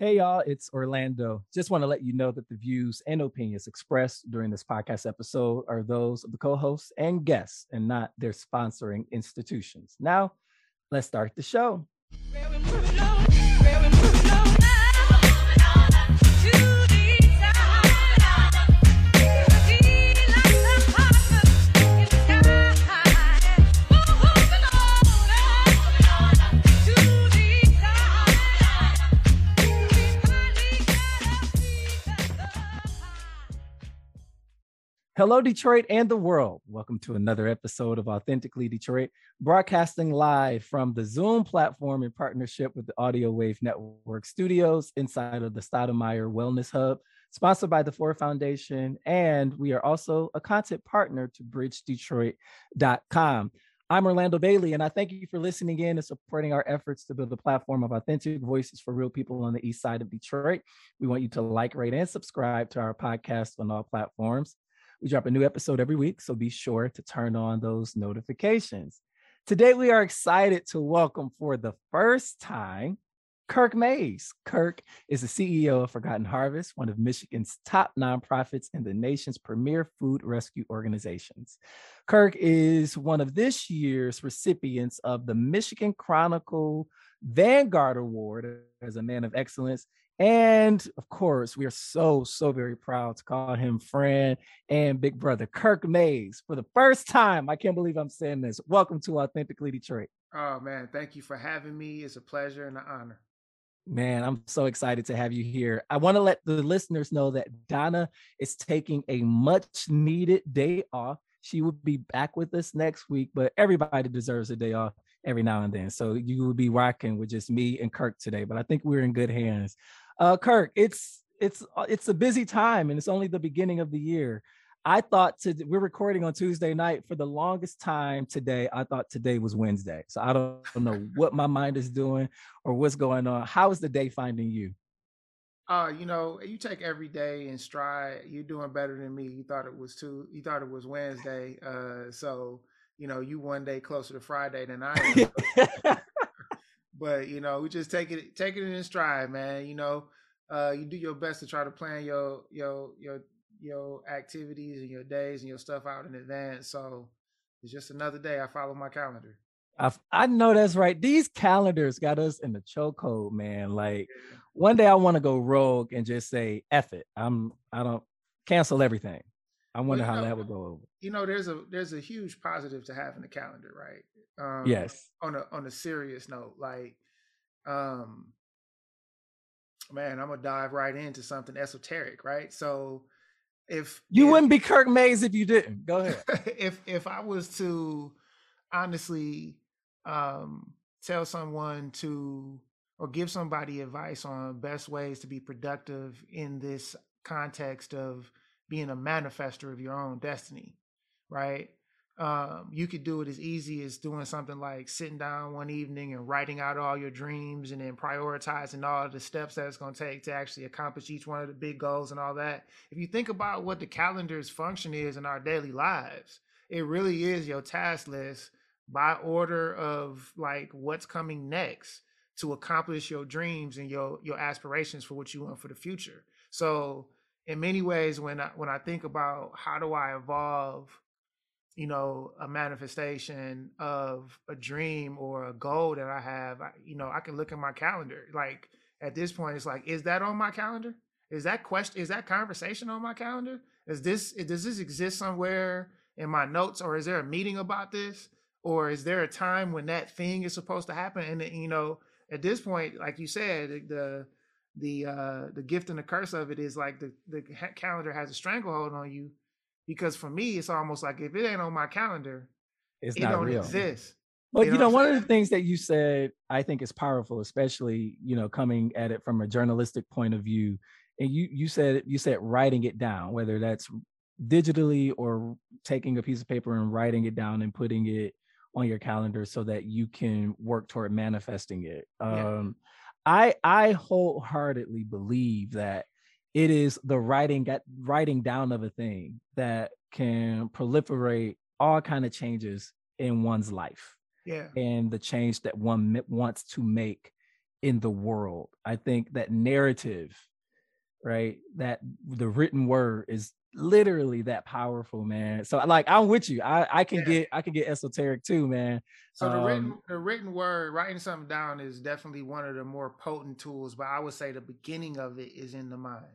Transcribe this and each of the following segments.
Hey, y'all, it's Orlando. Just want to let you know that the views and opinions expressed during this podcast episode are those of the co hosts and guests and not their sponsoring institutions. Now, let's start the show. Hello, Detroit and the world. Welcome to another episode of Authentically Detroit, broadcasting live from the Zoom platform in partnership with the Audio Wave Network Studios inside of the Stoudamire Wellness Hub, sponsored by the Ford Foundation. And we are also a content partner to bridgedetroit.com. I'm Orlando Bailey, and I thank you for listening in and supporting our efforts to build a platform of authentic voices for real people on the east side of Detroit. We want you to like, rate, and subscribe to our podcast on all platforms. We drop a new episode every week, so be sure to turn on those notifications. Today, we are excited to welcome for the first time Kirk Mayes. Kirk is the CEO of Forgotten Harvest, one of Michigan's top nonprofits and the nation's premier food rescue organizations. Kirk is one of this year's recipients of the Michigan Chronicle Vanguard Award as a man of excellence and of course, we are so, so very proud to call him friend and big brother, Kirk Mayes, for the first time. I can't believe I'm saying this. Welcome to Authentically Detroit. Oh, man. Thank you for having me. It's a pleasure and an honor. Man, I'm so excited to have you here. I want to let the listeners know that Donna is taking a much needed day off. She will be back with us next week, but everybody deserves a day off every now and then. So you will be rocking with just me and Kirk today, but I think we're in good hands. Uh, Kirk, it's it's uh, it's a busy time and it's only the beginning of the year. I thought to we're recording on Tuesday night for the longest time today. I thought today was Wednesday. So I don't know what my mind is doing or what's going on. How is the day finding you? Uh, you know, you take every day in stride. You're doing better than me. You thought it was two. You thought it was Wednesday. Uh, so you know, you one day closer to Friday than I am. but you know, we just take it take it in stride, man. You know, uh, you do your best to try to plan your your your your activities and your days and your stuff out in advance. So it's just another day. I follow my calendar. I I know that's right. These calendars got us in the chokehold, man. Like one day I want to go rogue and just say F it. I'm I don't cancel everything. I wonder well, how know, that would go over. You know, there's a there's a huge positive to having a calendar, right? Um, yes. On a on a serious note, like, um, man, I'm gonna dive right into something esoteric, right? So, if you if, wouldn't be Kirk Mayes if you didn't, go ahead. if if I was to honestly um, tell someone to or give somebody advice on best ways to be productive in this context of being a manifester of your own destiny, right? Um, you could do it as easy as doing something like sitting down one evening and writing out all your dreams and then prioritizing all the steps that it's going to take to actually accomplish each one of the big goals and all that. If you think about what the calendar's function is in our daily lives, it really is your task list by order of like what's coming next to accomplish your dreams and your your aspirations for what you want for the future. So in many ways when I when I think about how do I evolve, you know, a manifestation of a dream or a goal that I have, I, you know, I can look at my calendar. Like at this point, it's like, is that on my calendar? Is that question? Is that conversation on my calendar? Is this does this exist somewhere in my notes, or is there a meeting about this, or is there a time when that thing is supposed to happen? And you know, at this point, like you said, the the uh the gift and the curse of it is like the the calendar has a stranglehold on you because for me it's almost like if it ain't on my calendar it's it not don't real. exist but you know, you know one of the things that you said i think is powerful especially you know coming at it from a journalistic point of view and you you said you said writing it down whether that's digitally or taking a piece of paper and writing it down and putting it on your calendar so that you can work toward manifesting it yeah. I I wholeheartedly believe that it is the writing writing down of a thing that can proliferate all kind of changes in one's life. Yeah. And the change that one wants to make in the world. I think that narrative, right? That the written word is literally that powerful, man. So like I'm with you. I I can yeah. get I can get esoteric too, man. So the um, written the written word, writing something down is definitely one of the more potent tools, but I would say the beginning of it is in the mind.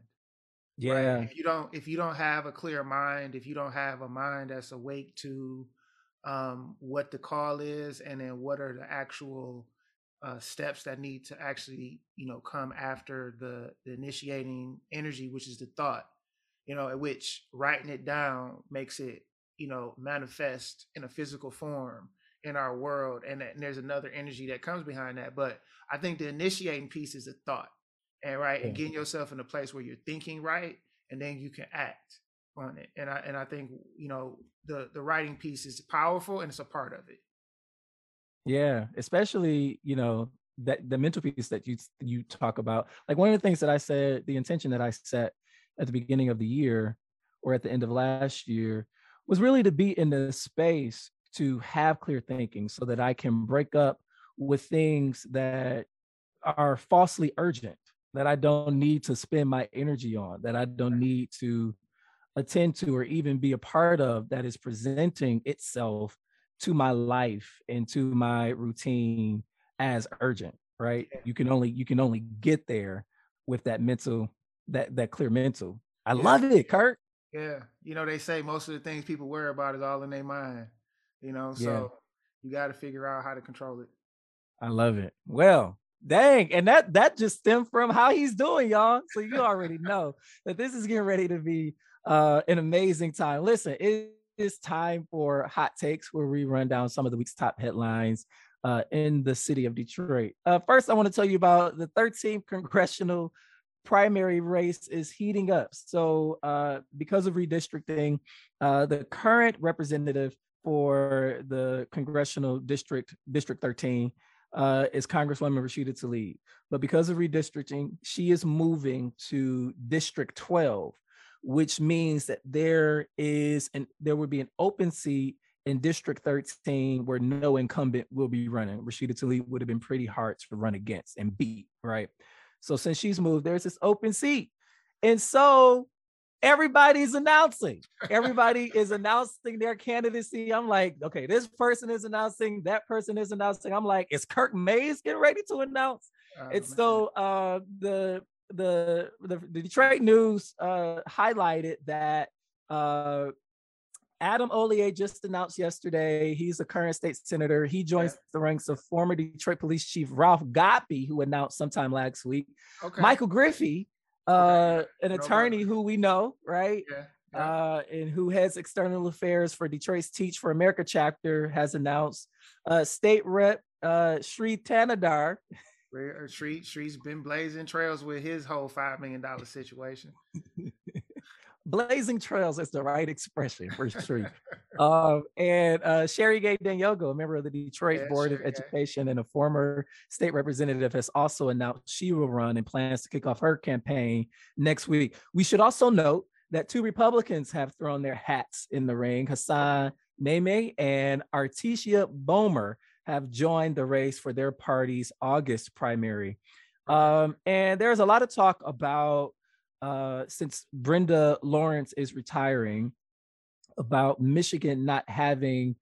Yeah. Right? If you don't if you don't have a clear mind, if you don't have a mind that's awake to um what the call is and then what are the actual uh, steps that need to actually you know come after the, the initiating energy which is the thought you know, at which writing it down makes it, you know, manifest in a physical form in our world. And, and there's another energy that comes behind that. But I think the initiating piece is a thought. And right, and getting yourself in a place where you're thinking right, and then you can act on it. And I and I think you know the the writing piece is powerful, and it's a part of it. Yeah, especially you know that the mental piece that you you talk about. Like one of the things that I said, the intention that I set at the beginning of the year or at the end of last year was really to be in the space to have clear thinking so that I can break up with things that are falsely urgent, that I don't need to spend my energy on, that I don't need to attend to or even be a part of that is presenting itself to my life and to my routine as urgent right? You can only you can only get there with that mental that that clear mental. I yeah. love it, Kirk. Yeah, you know they say most of the things people worry about is all in their mind. You know, so yeah. you got to figure out how to control it. I love it. Well, dang, and that that just stemmed from how he's doing, y'all. So you already know that this is getting ready to be uh, an amazing time. Listen, it is time for hot takes, where we run down some of the week's top headlines. Uh, in the city of Detroit. Uh, first, I want to tell you about the 13th congressional primary race is heating up. So, uh, because of redistricting, uh, the current representative for the congressional district, District 13, uh, is Congresswoman Rashida Tlaib. But because of redistricting, she is moving to District 12, which means that there is and there would be an open seat in District 13 where no incumbent will be running. Rashida Tlaib would have been pretty hard to run against and beat, right? So since she's moved, there's this open seat. And so everybody's announcing. Everybody is announcing their candidacy. I'm like, okay, this person is announcing, that person is announcing. I'm like, is Kirk Mayes getting ready to announce? Oh, it's so uh, the, the the the Detroit News uh, highlighted that uh, Adam Hollier just announced yesterday he's a current state senator. He joins yeah. the ranks of former Detroit Police Chief Ralph Godbee, who announced sometime last week. Okay. Michael Griffie, uh, an attorney who we know, right? Yeah. Yeah. Uh, and who heads external affairs for Detroit's Teach for America chapter, has announced uh, state rep uh, Shri Thanedar. Shri, Shri's been blazing trails with his whole $5 million situation. blazing trails is the right expression for sure. um, and uh, Sherry Gay Dagnogo, a member of the Detroit yeah, Board of Education and a former state representative, has also announced she will run and plans to kick off her campaign next week. We should also note that two Republicans have thrown their hats in the ring. Hassan Mehmeh and Articia Bomer have joined the race for their party's August primary. Um, and there's a lot of talk about uh, since Brenda Lawrence is retiring, about Michigan not having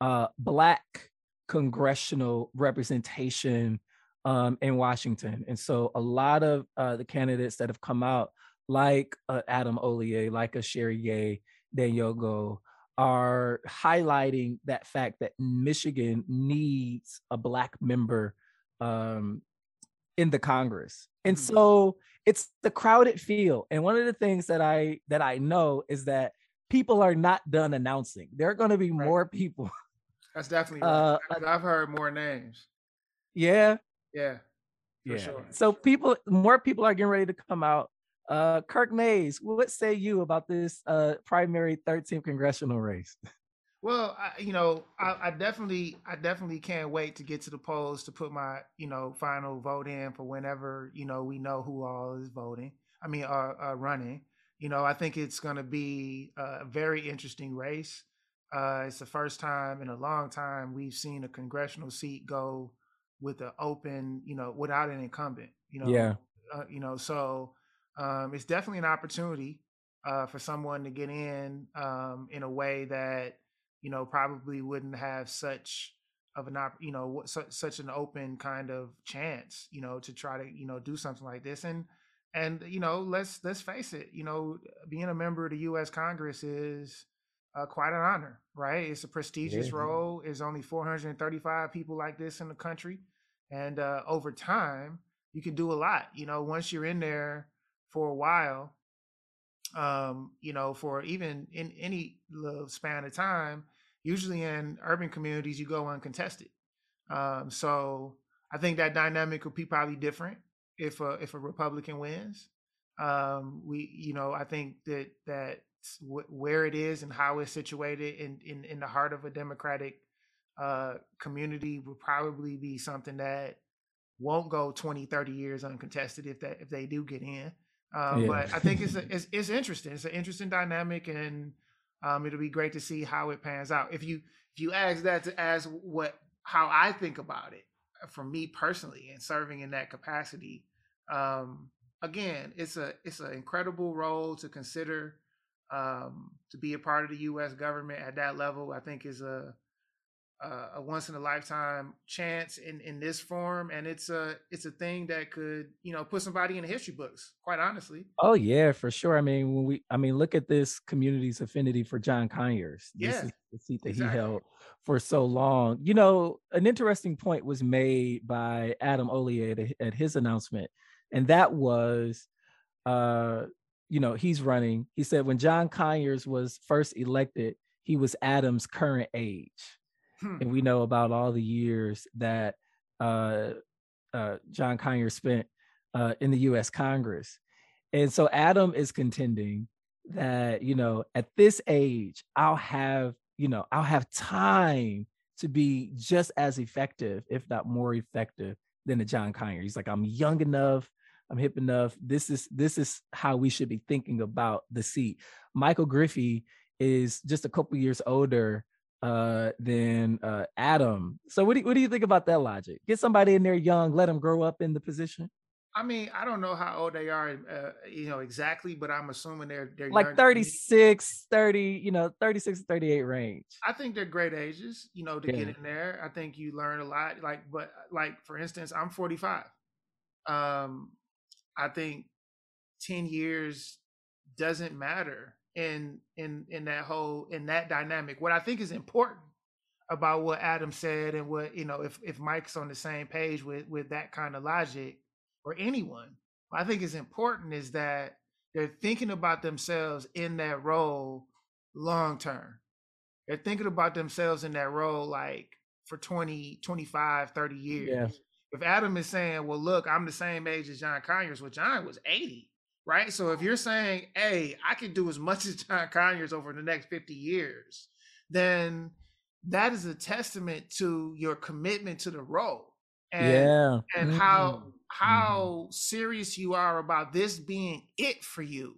uh, Black congressional representation um, in Washington. And so a lot of uh, the candidates that have come out, like uh, Adam Hollier, like a Sherry Gay, Dagnogo, are highlighting that fact that Michigan needs a Black member um, in the Congress. And mm-hmm. so it's the crowded field. And one of the things that I that I know is that people are not done announcing. There are going to be right. more people. That's definitely right. Uh, I've heard more names. Yeah. Yeah. yeah. Sure. So people, more people are getting ready to come out. Uh, Kirk Mayes, what say you about this uh, primary 13th congressional race? Well, I, you know, I, I, definitely, I definitely can't wait to get to the polls to put my, you know, final vote in for whenever you know we know who all is voting. I mean, are, are running. You know, I think it's going to be a very interesting race. Uh, it's the first time in a long time we've seen a congressional seat go with an open, you know, without an incumbent. You know, Yeah. uh, you know, so um, it's definitely an opportunity uh, for someone to get in um, in a way that you know probably wouldn't have such of an op, you know, such an open kind of chance, you know, to try to you know do something like this and and you know let's let's face it, you know, being a member of the U.S. Congress is uh, quite an honor, right? It's a prestigious Yeah. role. There's only 435 people like this in the country, and uh, over time, you can do a lot. You know, once you're in there for a while, um, you know, for even in any little span of time, usually in urban communities, you go uncontested. Um, so I think that dynamic will be probably different if a if a Republican wins. Um, we, you know, I think that that where it is and how it's situated in in, in the heart of a Democratic uh, community would probably be something that won't go 20 30 years uncontested if that if they do get in um, Yeah. but i think it's, a, it's it's interesting it's an interesting dynamic and um, it'll be great to see how it pans out. If you if you ask that to ask what how i think about it uh, for me personally and serving in that capacity um, again it's a it's an incredible role to consider um, to be a part of the us government at that level. I think is a uh, a once in a lifetime chance in in this form and it's a it's a thing that could you know put somebody in the history books quite honestly Oh yeah, for sure. I mean, when we, I mean, look at this community's affinity for John Conyers. This Yeah, is the seat that exactly. he held for so long. You know, an interesting point was made by Adam Hollier at, at his announcement, and that was, uh, you know, he's running. He said when John Conyers was first elected, he was Adam's current age. And we know about all the years that uh, uh, John Conyers spent uh, in the U.S. Congress. And so Adam is contending that, you know, at this age, I'll have, you know, I'll have time to be just as effective, if not more effective than a John Conyers. He's like, I'm young enough, I'm hip enough. This is this is how we should be thinking about the seat. Michael Griffie is just a couple years older uh than uh Adam. So what do you, what do you think about that logic? Get somebody in there young, let them grow up in the position. i mean i don't know how old they are uh, you know exactly but i'm assuming they're they're like young- 36 30 you know 36 to 38 range I think they're great ages, you know, to get in there. I think you learn a lot. Like, but like for instance, I'm 45. Um, I think 10 years doesn't matter in in in that whole in that dynamic. What I think is important about what Adam said and what you know, if if Mike's on the same page with with that kind of logic or anyone, what I think is important is that they're thinking about themselves in that role long term they're thinking about themselves in that role like for 20 25 30 years Yeah. if adam is saying well look i'm the same age as john conyers well john was 80 right? So if you're saying hey i can do as much as john conyers over the next 50 years then that is a testament to your commitment to the role and yeah and how Mhm. how serious you are about this being it for you.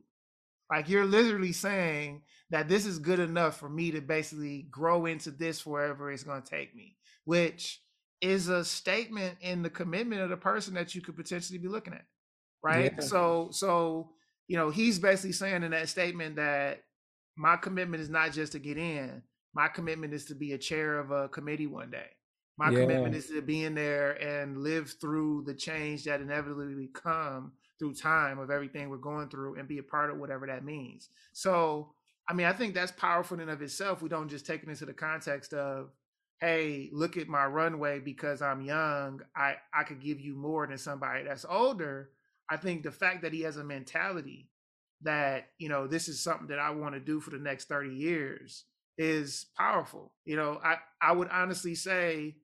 Like you're literally saying that this is good enough for me to basically grow into this wherever it's going to take me which is a statement in the commitment of the person that you could potentially be looking at right Yeah. so so you know he's basically saying in that statement that my commitment is not just to get in my commitment is to be a chair of a committee one day my commitment is to be in there and live through the change that inevitably come through time of everything we're going through and be a part of whatever that means. So, I mean, I think that's powerful in and of itself. We don't just take it into the context of, hey, look at my runway because I'm young. I, I could give you more than somebody that's older. I think the fact that he has a mentality that, you know, this is something that I want to do for the next 30 years is powerful. You know, I, I would honestly say,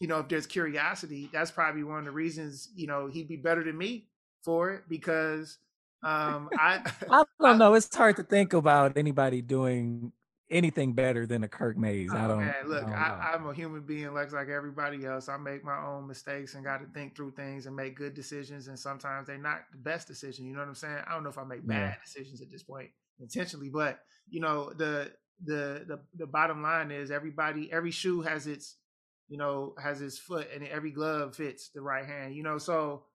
you know, if there's curiosity, that's probably one of the reasons, you know, he'd be better than me for it because um I i don't know it's hard to think about anybody doing anything better than a kirk mayes i Oh, don't man, look, I. I, I'm a human being like like everybody else. I make my own mistakes and got to think through things and make good decisions. And sometimes they're not the best decision. You know what I'm saying? I don't know if I make Yeah. bad decisions at this point intentionally, but you know the the the the bottom line is everybody every shoe has its you know, has its foot and every glove fits the right hand, you know. So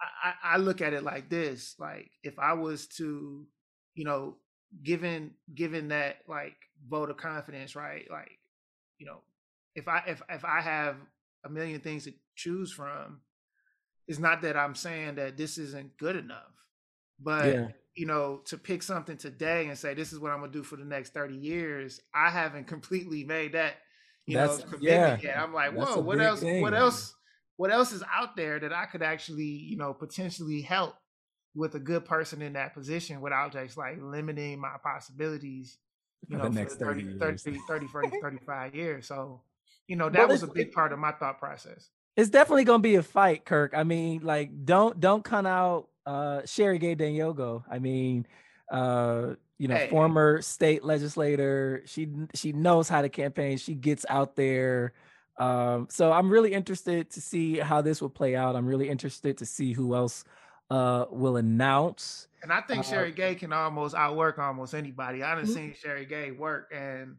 I, I look at it like this: like if I was to, you know, given given that like vote of confidence, right? Like, you know, if I if if I have a million things to choose from, it's not that I'm saying that this isn't good enough, but yeah. you know, to pick something today and say this is what I'm gonna do for the next 30 years, I haven't completely made that, you That's, know, commitment yeah. yet. I'm like, whoa, what else? Thing, what man. else? What else is out there that I could actually, you know, potentially help with a good person in that position without just like limiting my possibilities, you for know, the next for 30, 30, 30, 30, 30, 35 years. So, you know, that well, was a big part of my thought process it's definitely gonna be a fight, Kirk. I mean, like, don't don't come out uh Sherry Gay Dagnogo. I mean, uh, you know, hey. former state legislator. She she knows how to campaign. She gets out there. Um, so I'm really interested to see how this will play out. I'm really interested to see who else uh will announce. And I think uh, Sherry Gay can almost outwork almost anybody. I have mm-hmm. seen Sherry Gay work and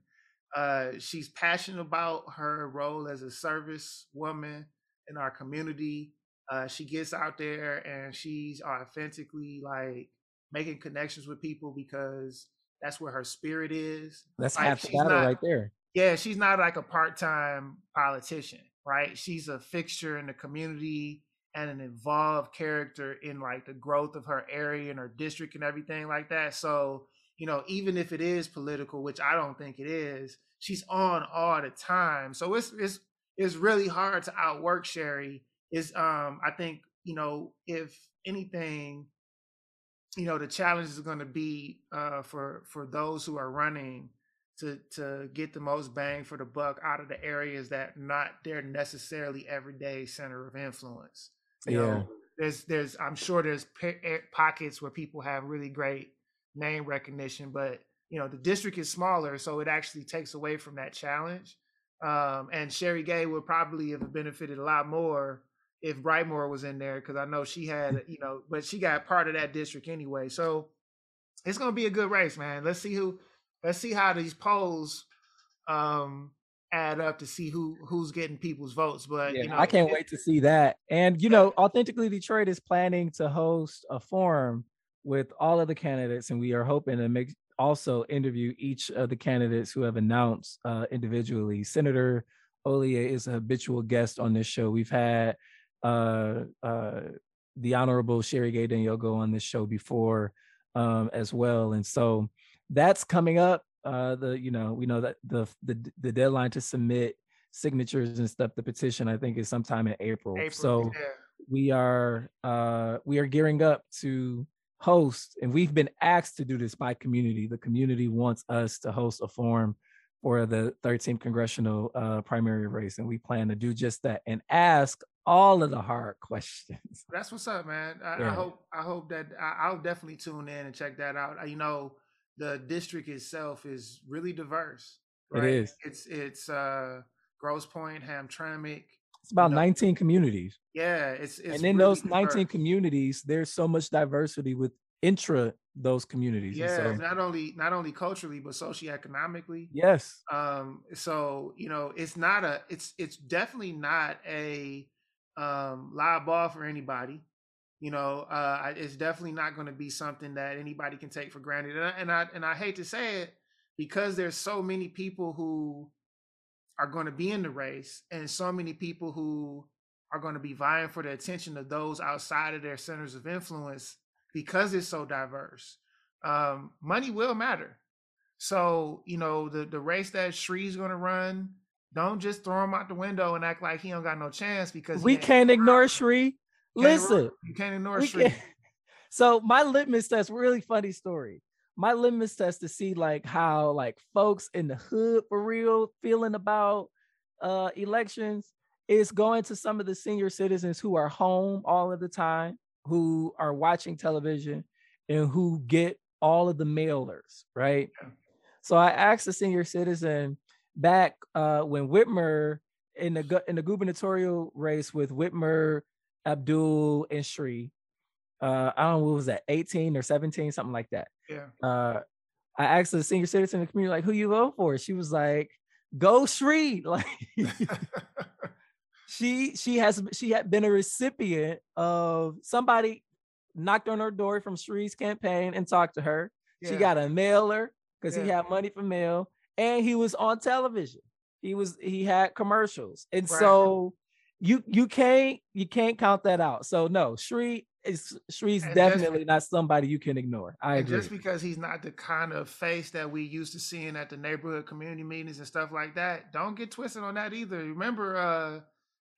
uh she's passionate about her role as a service woman in our community. Uh, she gets out there and she's authentically like making connections with people because that's where her spirit is. That's like, half the battle not, right there. Yeah, she's not like a part-time politician, right? She's a fixture in the community and an involved character in like the growth of her area and her district and everything like that. So, you know, even if it is political, which I don't think it is, she's on all the time. So it's it's it's really hard to outwork Sherry. Is um I think you know if anything, you know the challenge is to be uh, for for those who are running to to get the most bang for the buck out of the areas that not their necessarily everyday center of influence. You yeah. know, there's there's I'm sure there's eh, pockets where people have really great name recognition, but you know the district is smaller, so it actually takes away from that challenge. Um, and Sherry Gay would probably have benefited a lot more if Brightmoor was in there because I know she had, you know, but she got part of that district anyway. So it's gonna be a good race, man. Let's see who, let's see how these polls um, add up to see who who's getting people's votes. But yeah, you know, I can't it, wait to see that. And you know, Authentically Detroit is planning to host a forum with all of the candidates, and we are hoping to make also interview each of the candidates who have announced uh, individually. Senator Hollier is a habitual guest on this show. We've had uh, uh, the Honorable Sherry Gay Dagnogo on this show before um, as well, and so that's coming up. Uh, the you know we know that the the the deadline to submit signatures and stuff, the petition I think is sometime in April. April so yeah. we are uh, we are gearing up to host, and we've been asked to do this by community. The community wants us to host a forum for the 13th congressional uh, primary race, and we plan to do just that and ask all of the hard questions. That's what's up, man. I, yeah. I hope I hope that I, will definitely tune in and check that out. You know, the district itself is really diverse. Right? It is. It's it's uh, Grosse Pointe, Hamtramck, it's about you know, 19 communities. Yeah, it's, it's and in really those 19 diverse. communities, there's so much diversity with intra those communities. Yeah, so, not only not only culturally but socioeconomically. Yes. Um. So you know, it's not a. It's it's definitely not a um live ball for anybody. You know, uh, it's definitely not going to be something that anybody can take for granted. And I, and I and I hate to say it because there's so many people who are going to be in the race and so many people who are going to be vying for the attention of those outside of their centers of influence because it's so diverse um, money will matter so you know the the race that Shri's going to run don't just throw him out the window and act like he don't got no chance because we can't ignore Shri. Listen, you can't ignore Shri. So my litmus test, really funny story my litmus test to see like how like folks in the hood for real feeling about uh elections is going to some of the senior citizens who are home all of the time, who are watching television and who get all of the mailers, right? So I asked a senior citizen back uh, when Whitmer in the in the gubernatorial race with Whitmer, Abdul, and Shri. Uh, I don't know what was that, 18 or 17, something like that. Yeah. Uh, I asked the senior citizen in the community, like, who you vote for? She was like, go Shri. Like she she has she had been a recipient of somebody knocked on her door from Shree's campaign and talked to her. Yeah. She got a mailer because yeah. he had money for mail, and he was on television. He was he had commercials, and right. so you you can't you can't count that out. So no, Shri is Shri's and definitely just, not somebody you can ignore. I agree. Just because he's not the kind of face that we used to seeing at the neighborhood community meetings and stuff like that, don't get twisted on that either. Remember uh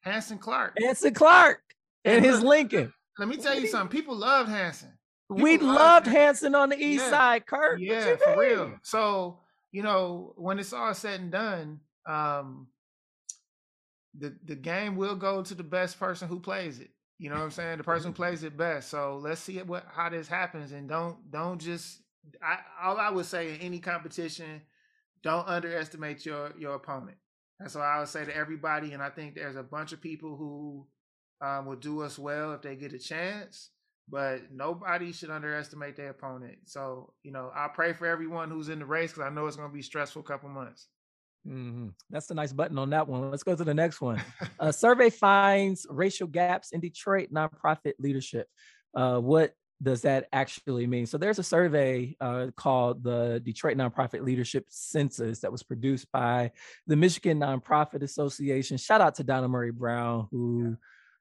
Hansen Clarke. Hansen Clarke and his Lincoln. Let me tell you something. People loved Hansen. People we loved Hansen on the east yeah. side, Kirk. Yeah, for real. So, you know, when it's all said and done, um, the the game will go to the best person who plays it. You know what I'm saying? The person who mm-hmm. plays it best. So let's see what how this happens, and don't don't just. I all I would say in any competition, don't underestimate your your opponent. That's what I would say to everybody. And I think there's a bunch of people who um, will do us well if they get a chance. But nobody should underestimate their opponent. So you know, I pray for everyone who's in the race because I know it's going to be stressful couple months. Mm-hmm. That's a nice button on that one. Let's go to the next one. A survey finds racial gaps in Detroit nonprofit leadership. Uh, what does that actually mean? So there's a survey uh, called the Detroit Nonprofit Leadership Census that was produced by the Michigan Nonprofit Association. Shout out to Donna Murray Brown, who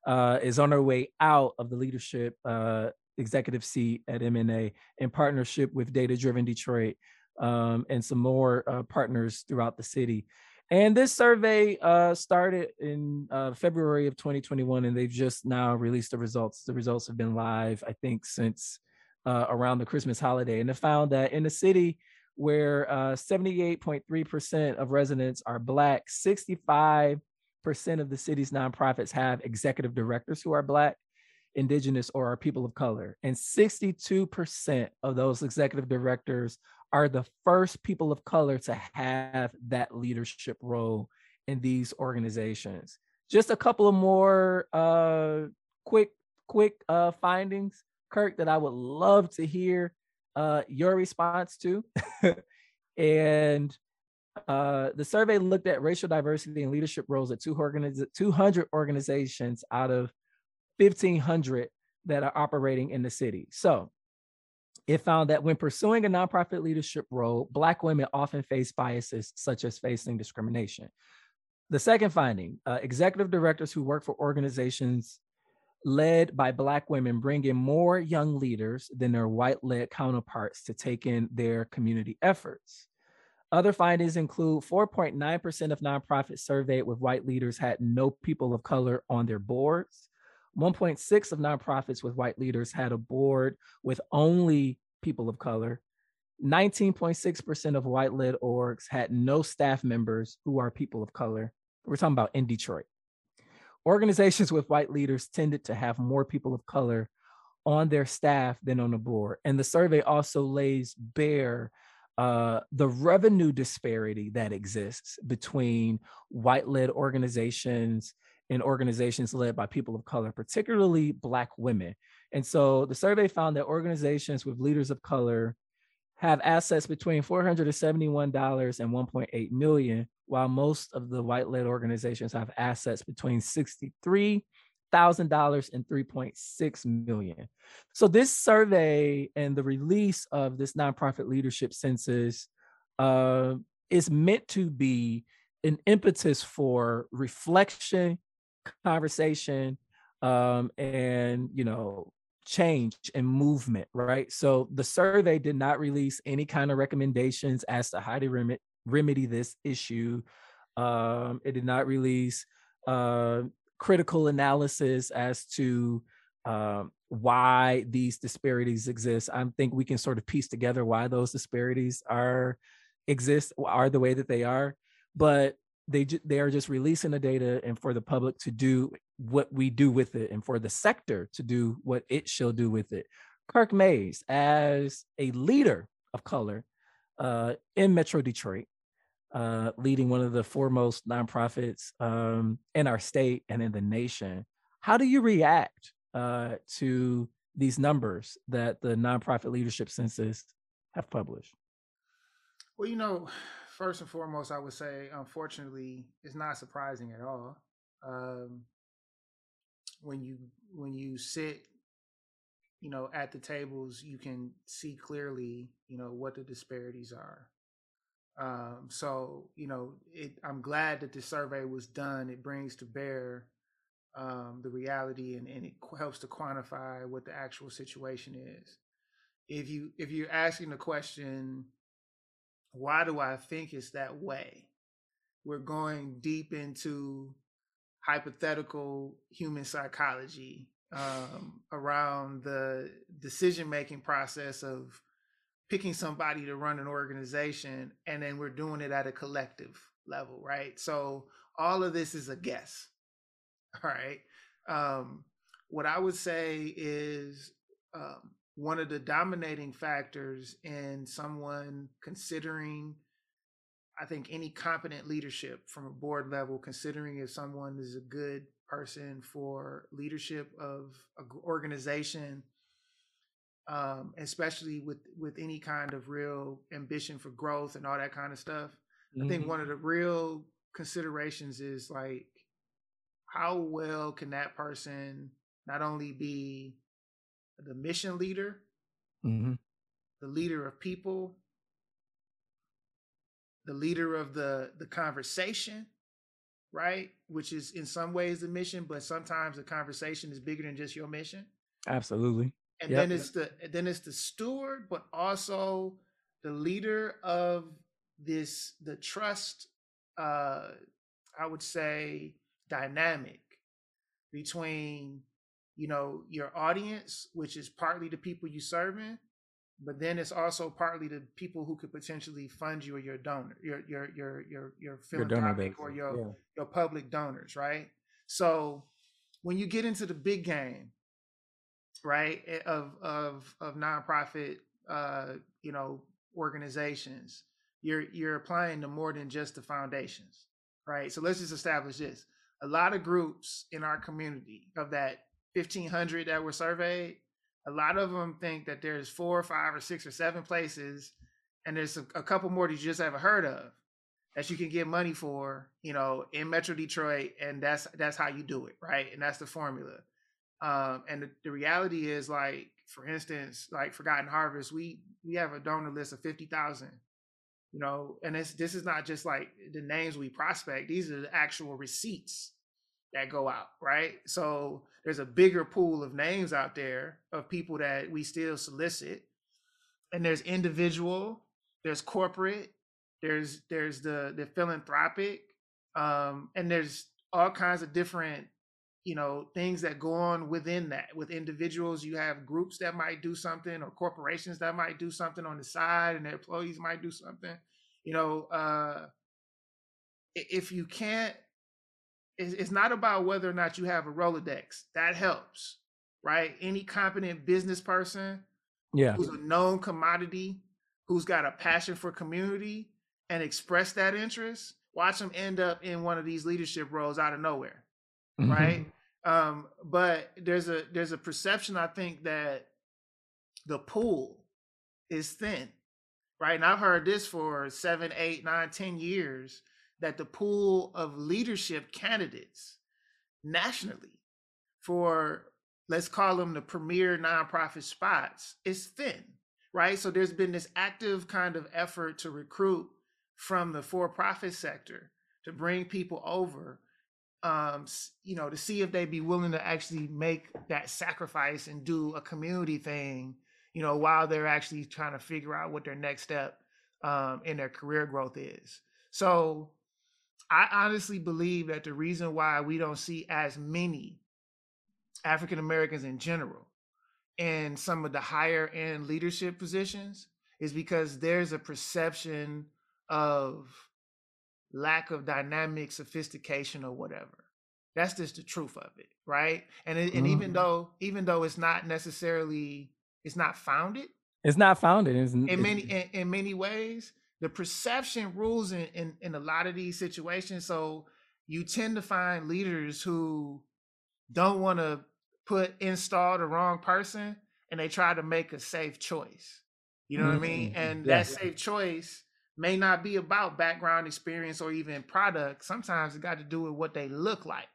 uh, is on her way out of the leadership uh, executive seat at MNA in partnership with Data Driven Detroit um, and some more uh, partners throughout the city. And this survey uh, started in uh, February of 2021, and they've just now released the results. The results have been live, I think, since uh, around the Christmas holiday. And they found that in the city where 78.3% uh, of residents are Black, 65% of the city's nonprofits have executive directors who are Black, Indigenous, or are people of color. And 62% of those executive directors are the first people of color to have that leadership role in these organizations. Just a couple of more uh, quick, quick uh, findings, Kirk, that I would love to hear uh, your response to. and uh, the survey looked at racial diversity and leadership roles at two organiz- 200 organizations out of 1,500 that are operating in the city. So it found that when pursuing a nonprofit leadership role, Black women often face biases such as facing discrimination. The second finding uh, executive directors who work for organizations led by Black women bring in more young leaders than their white led counterparts to take in their community efforts. Other findings include 4.9% of nonprofits surveyed with white leaders had no people of color on their boards. 1.6 of nonprofits with white leaders had a board with only people of color. 19.6% of white led orgs had no staff members who are people of color. We're talking about in Detroit. Organizations with white leaders tended to have more people of color on their staff than on the board. And the survey also lays bare uh, the revenue disparity that exists between white led organizations in organizations led by people of color, particularly Black women. And so the survey found that organizations with leaders of color have assets between $471 and 1.8 million, while most of the white-led organizations have assets between $63,000 and 3.6 million. So this survey and the release of this nonprofit leadership census uh, is meant to be an impetus for reflection conversation um, and you know change and movement right? So the survey did not release any kind of recommendations as to how to rem- remedy this issue. Um, it did not release uh, critical analysis as to um, why these disparities exist. I think we can sort of piece together why those disparities are exist are the way that they are. But they they are just releasing the data and for the public to do what we do with it and for the sector to do what it shall do with it. Kirk mayes as a leader of color uh, in metro detroit uh, leading one of the foremost nonprofits um, in our state and in the nation how do you react uh, to these numbers that the nonprofit leadership census have published? Well you know first and foremost, I would say, unfortunately, it's not surprising at all. Um, when you when you sit, you know, at the tables, you can see clearly, you know, what the disparities are. Um, so, you know, it, I'm glad that the survey was done. It brings to bear um, the reality and, and it helps to quantify what the actual situation is. If you if you're asking the question, why do I think it's that way? We're going deep into hypothetical human psychology um, around the decision making process of picking somebody to run an organization, and then we're doing it at a collective level, right? So all of this is a guess. All right. Um, what I would say is um, one of the dominating factors in someone considering i think any competent leadership from a board level considering if someone is a good person for leadership of an organization um, especially with with any kind of real ambition for growth and all that kind of stuff mm-hmm. i think mm-hmm. one of the real considerations is like how well can that person not only be the mission leader, mm-hmm. the leader of people, the leader of the the conversation, right? Which is in some ways the mission, but sometimes the conversation is bigger than just your mission. Absolutely. And yep. then it's the then it's the steward, but also the leader of this the trust uh I would say dynamic between you know your audience which is partly the people you serving but then it's also partly the people who could potentially fund you or your donor your your your your your philanthropic or your yeah. your public donors right? So when you get into the big game right eh, of of of nonprofit uh you know organizations you're you're applying to more than just the foundations right? So let's just establish this. A lot of groups in our community of that 1500 that were surveyed, a lot of them think that there's four or five or six or seven places, and there's a, a couple more that you just haven't heard of that you can get money for, you know, in Metro Detroit, and that's that's how you do it, right? And that's the formula. Um, and the, the reality is, like, for instance, like Forgotten Harvest, we we have a donor list of fifty thousand, you know, and this this is not just like the names we prospect; these are the actual receipts that go out, right? So there's a bigger pool of names out there of people that we still solicit. And there's individual, there's corporate, there's there's the the philanthropic, um, and there's all kinds of different, you know, things that go on within that. With individuals, you have groups that might do something, or corporations that might do something on the side, and their employees might do something. You know, uh, if you can't it's not about whether or not you have a Rolodex. That helps, right? Any competent business person, yeah, who's a known commodity, who's got a passion for community and express that interest, watch them end up in one of these leadership roles out of nowhere, mm-hmm. right? Um, but there's a there's a perception I think that the pool is thin, right? And I've heard this for seven, eight, nine, ten years that the pool of leadership candidates nationally for let's call them the premier nonprofit spots is thin right? So there's been this active kind of effort to recruit from the for-profit sector to bring people over um you know to see if they'd be willing to actually make that sacrifice and do a community thing you know while they're actually trying to figure out what their next step um in their career growth is. So I honestly believe that the reason why we don't see as many African Americans in general in some of the higher end leadership positions is because there's a perception of lack of dynamic sophistication or whatever. That's just the truth of it, right? And it, and mm-hmm. even though even though it's not necessarily it's not founded, it's not founded it's, in many in, in many ways the perception rules in, in, in a lot of these situations. So you tend to find leaders who don't want to put install the wrong person and they try to make a safe choice. You know mm-hmm. what I mean? Mm-hmm. And yeah. that safe choice may not be about background experience or even product. Sometimes it got to do with what they look like.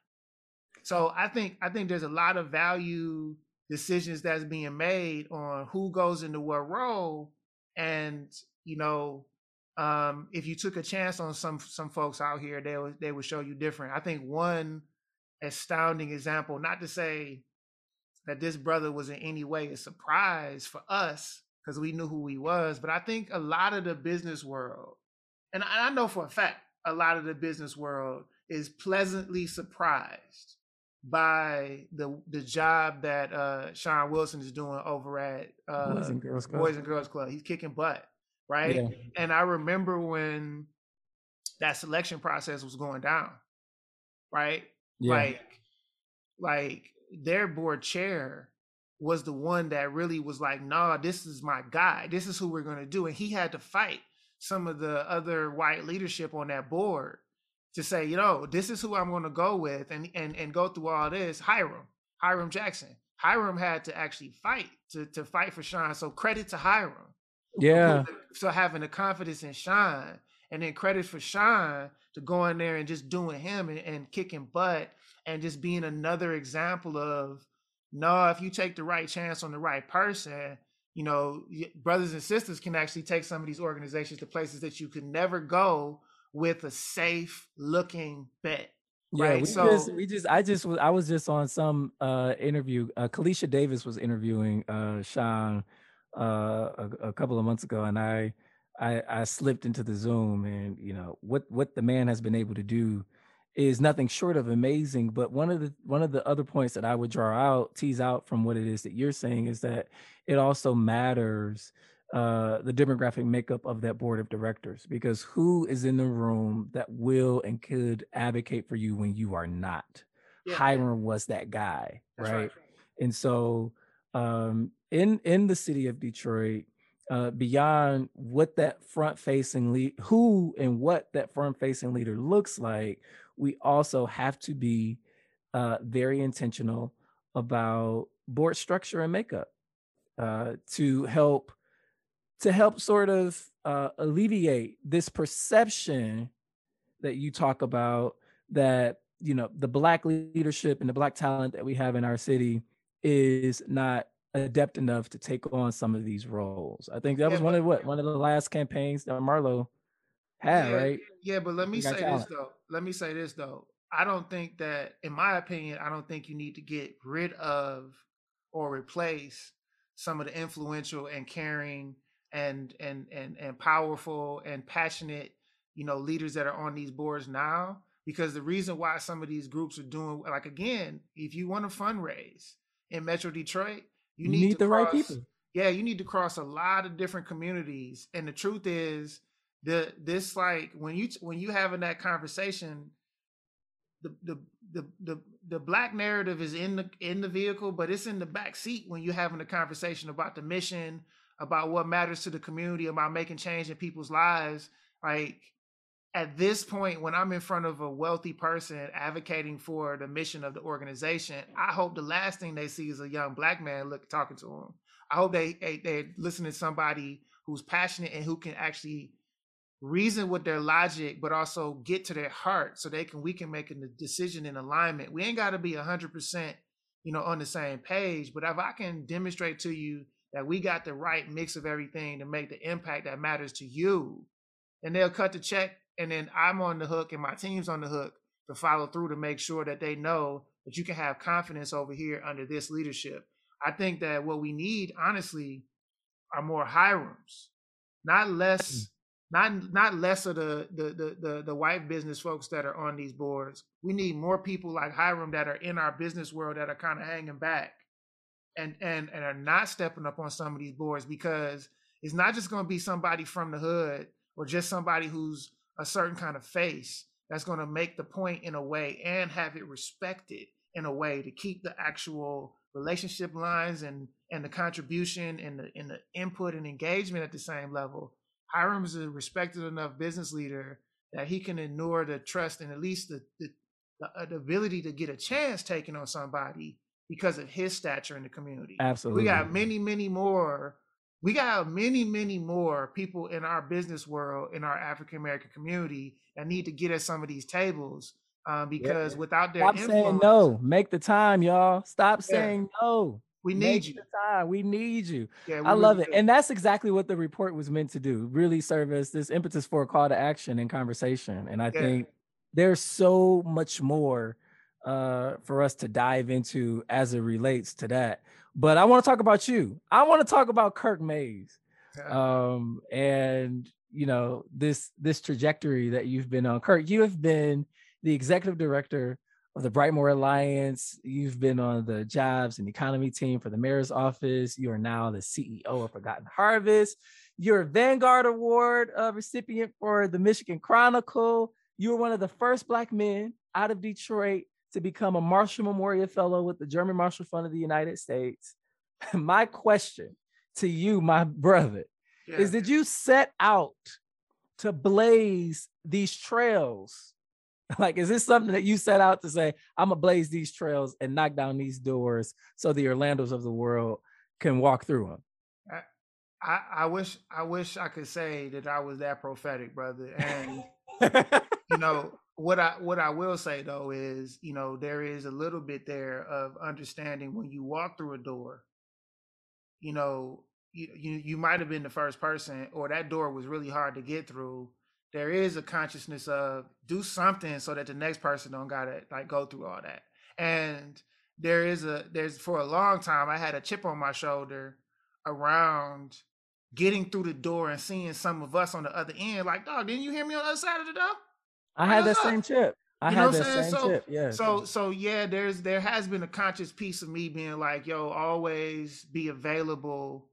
So I think I think there's a lot of value decisions that's being made on who goes into what role, and you know, um, if you took a chance on some some folks out here, they would they would show you different. I think one astounding example, not to say that this brother was in any way a surprise for us because we knew who he was, but I think a lot of the business world, and I know for a fact, a lot of the business world is pleasantly surprised by the the job that uh Shawn Wilson is doing over at uh Boys and Girls Club. Boys and Girls Club. He's kicking butt, right? Yeah. And I remember when that selection process was going down, right? Yeah. Like like their board chair was the one that really was like, nah, this is my guy. This is who we're gonna do. And he had to fight some of the other white leadership on that board to say, you know, this is who I'm going to go with, and and and go through all this. Hiram, Hiram Jackson, Hiram had to actually fight to to fight for Shawn. So credit to Hiram. Yeah. So having the confidence in Shawn, and then credit for Shawn to go in there and just doing him and, and kicking butt, and just being another example of no, if you take the right chance on the right person, you know, brothers and sisters can actually take some of these organizations to places that you could never go with a safe looking bet. Yeah, right, we so- just we just I just was I was just on some uh interview. Uh Kalisha Davis was interviewing uh Shawn uh a, a couple of months ago and I I I slipped into the Zoom and you know what what the man has been able to do is nothing short of amazing. But one of the one of the other points that I would draw out, tease out from what it is that you're saying is that it also matters uh the demographic makeup of that board of directors because who is in the room that will and could advocate for you when you are not Yeah. hiram was that guy That's right? and so um in in the city of detroit uh beyond what that front facing lead who and what that front facing leader looks like we also have to be uh very intentional about board structure and makeup uh to help to help sort of uh, alleviate this perception that you talk about that you know the black leadership and the black talent that we have in our city is not adept enough to take on some of these roles. I think that Yeah, was one but- of what one of the last campaigns that Marlo had, Yeah, right? Yeah, but let me say talent. this though. Let me say this though. I don't think that, in my opinion, I don't think you need to get rid of or replace some of the influential and caring and and and and powerful and passionate, you know, leaders that are on these boards now. Because the reason why some of these groups are doing like again, if you want to fundraise in Metro Detroit, you You need, the right people. yeah you need to cross a lot of different communities and the truth is the this like when you when you having that conversation the the the the, the black narrative is in the in the vehicle but it's in the back seat when you're having a conversation about the mission about what matters to the community about making change in people's lives like at this point when i'm in front of a wealthy person advocating for the mission of the organization i hope the last thing they see is a young black man look talking to them I hope they, they listen to somebody who's passionate and who can actually reason with their logic, but also get to their heart, so they can we can make a decision in alignment. We ain't got to be hundred percent, you know, on the same page. But if I can demonstrate to you that we got the right mix of everything to make the impact that matters to you, and they'll cut the check, and then I'm on the hook and my team's on the hook to follow through to make sure that they know that you can have confidence over here under this leadership. I think that what we need, honestly, are more Hirams, not less, mm. not not less of the the, the the the white business folks that are on these boards. We need more people like Hiram that are in our business world that are kind of hanging back and and and are not stepping up on some of these boards because it's not just going to be somebody from the hood or just somebody who's a certain kind of face that's going to make the point in a way and have it respected in a way to keep the actual relationship lines and and the contribution and the and the input and engagement at the same level. Hiram is a respected enough business leader that he can ignore the trust and at least the the, the, uh, the ability to get a chance taken on somebody because of his stature in the community. Absolutely. We got many, many more we got many, many more people in our business world, in our African American community, that need to get at some of these tables. Um, because yeah. without their stop saying no, make the time, y'all. Stop yeah. saying no. We need make you. time. We need you. Yeah, I love it, and that's exactly what the report was meant to do. Really serve as this impetus for a call to action and conversation. And I think there's so much more uh, for us to dive into as it relates to that. But I want to talk about you. I want to talk about Kirk Mayes, um, and you know this this trajectory that you've been on. Kirk, you have been the executive director of the Brightmoor Alliance. You've been on the jobs and economy team for the mayor's office. You are now the CEO of Forgotten Harvest. You're a Vanguard Award uh, recipient for the Michigan Chronicle. You were one of the first Black men out of Detroit to become a Marshall Memorial Fellow with the German Marshall Fund of the United States. my question to you, my brother, yeah. is did you set out to blaze these trails? Like, is this something that you set out to say, I'm gonna blaze these trails and knock down these doors so the Orlandos of the world can walk through them? I, I wish I wish I could say that I was that prophetic, brother. And you know, what I what I will say though is, you know, there is a little bit there of understanding when you walk through a door, you know, you you, you might have been the first person or that door was really hard to get through. There is a consciousness of do something so that the next person don't gotta like go through all that. And there is a there's for a long time I had a chip on my shoulder around getting through the door and seeing some of us on the other end, like, dog, didn't you hear me on the other side of the door? I had that same chip. I you had that same so, chip. Yeah. So so yeah, there's there has been a conscious piece of me being like, yo, always be available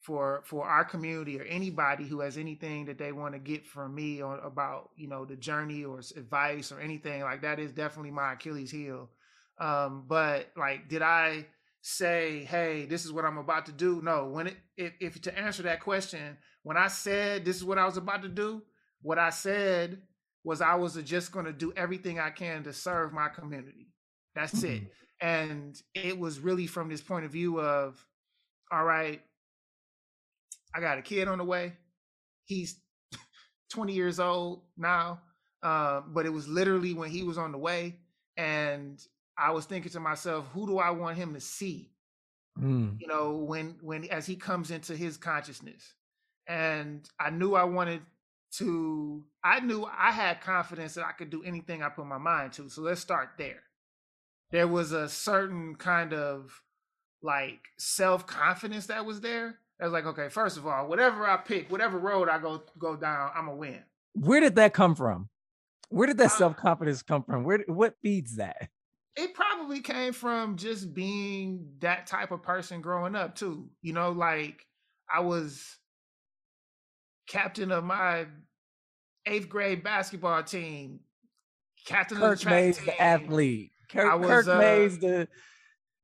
for for our community or anybody who has anything that they want to get from me or about you know the journey or advice or anything like that is definitely my Achilles heel. Um, but like, did I say, hey, this is what I'm about to do? No. When it if, if to answer that question, when I said this is what I was about to do, what I said was I was just going to do everything I can to serve my community. That's mm-hmm. it. And it was really from this point of view of, all right, I got a kid on the way. He's 20 years old now. Uh, but it was literally when he was on the way. And I was thinking to myself, who do I want him to see? Mm. You know, when when as he comes into his consciousness. And I knew I wanted to I knew I had confidence that I could do anything I put my mind to. So let's start there. There was a certain kind of like self-confidence that was there. I was like, okay, first of all, whatever I pick, whatever road I go go down, I'm gonna win. Where did that come from? Where did that uh, self-confidence come from? Where what feeds that? It probably came from just being that type of person growing up too. You know, like I was captain of my eighth grade basketball team, captain Kirk of the track Mayes, team. the athlete. Kirk, was, Kirk uh, Mayes, the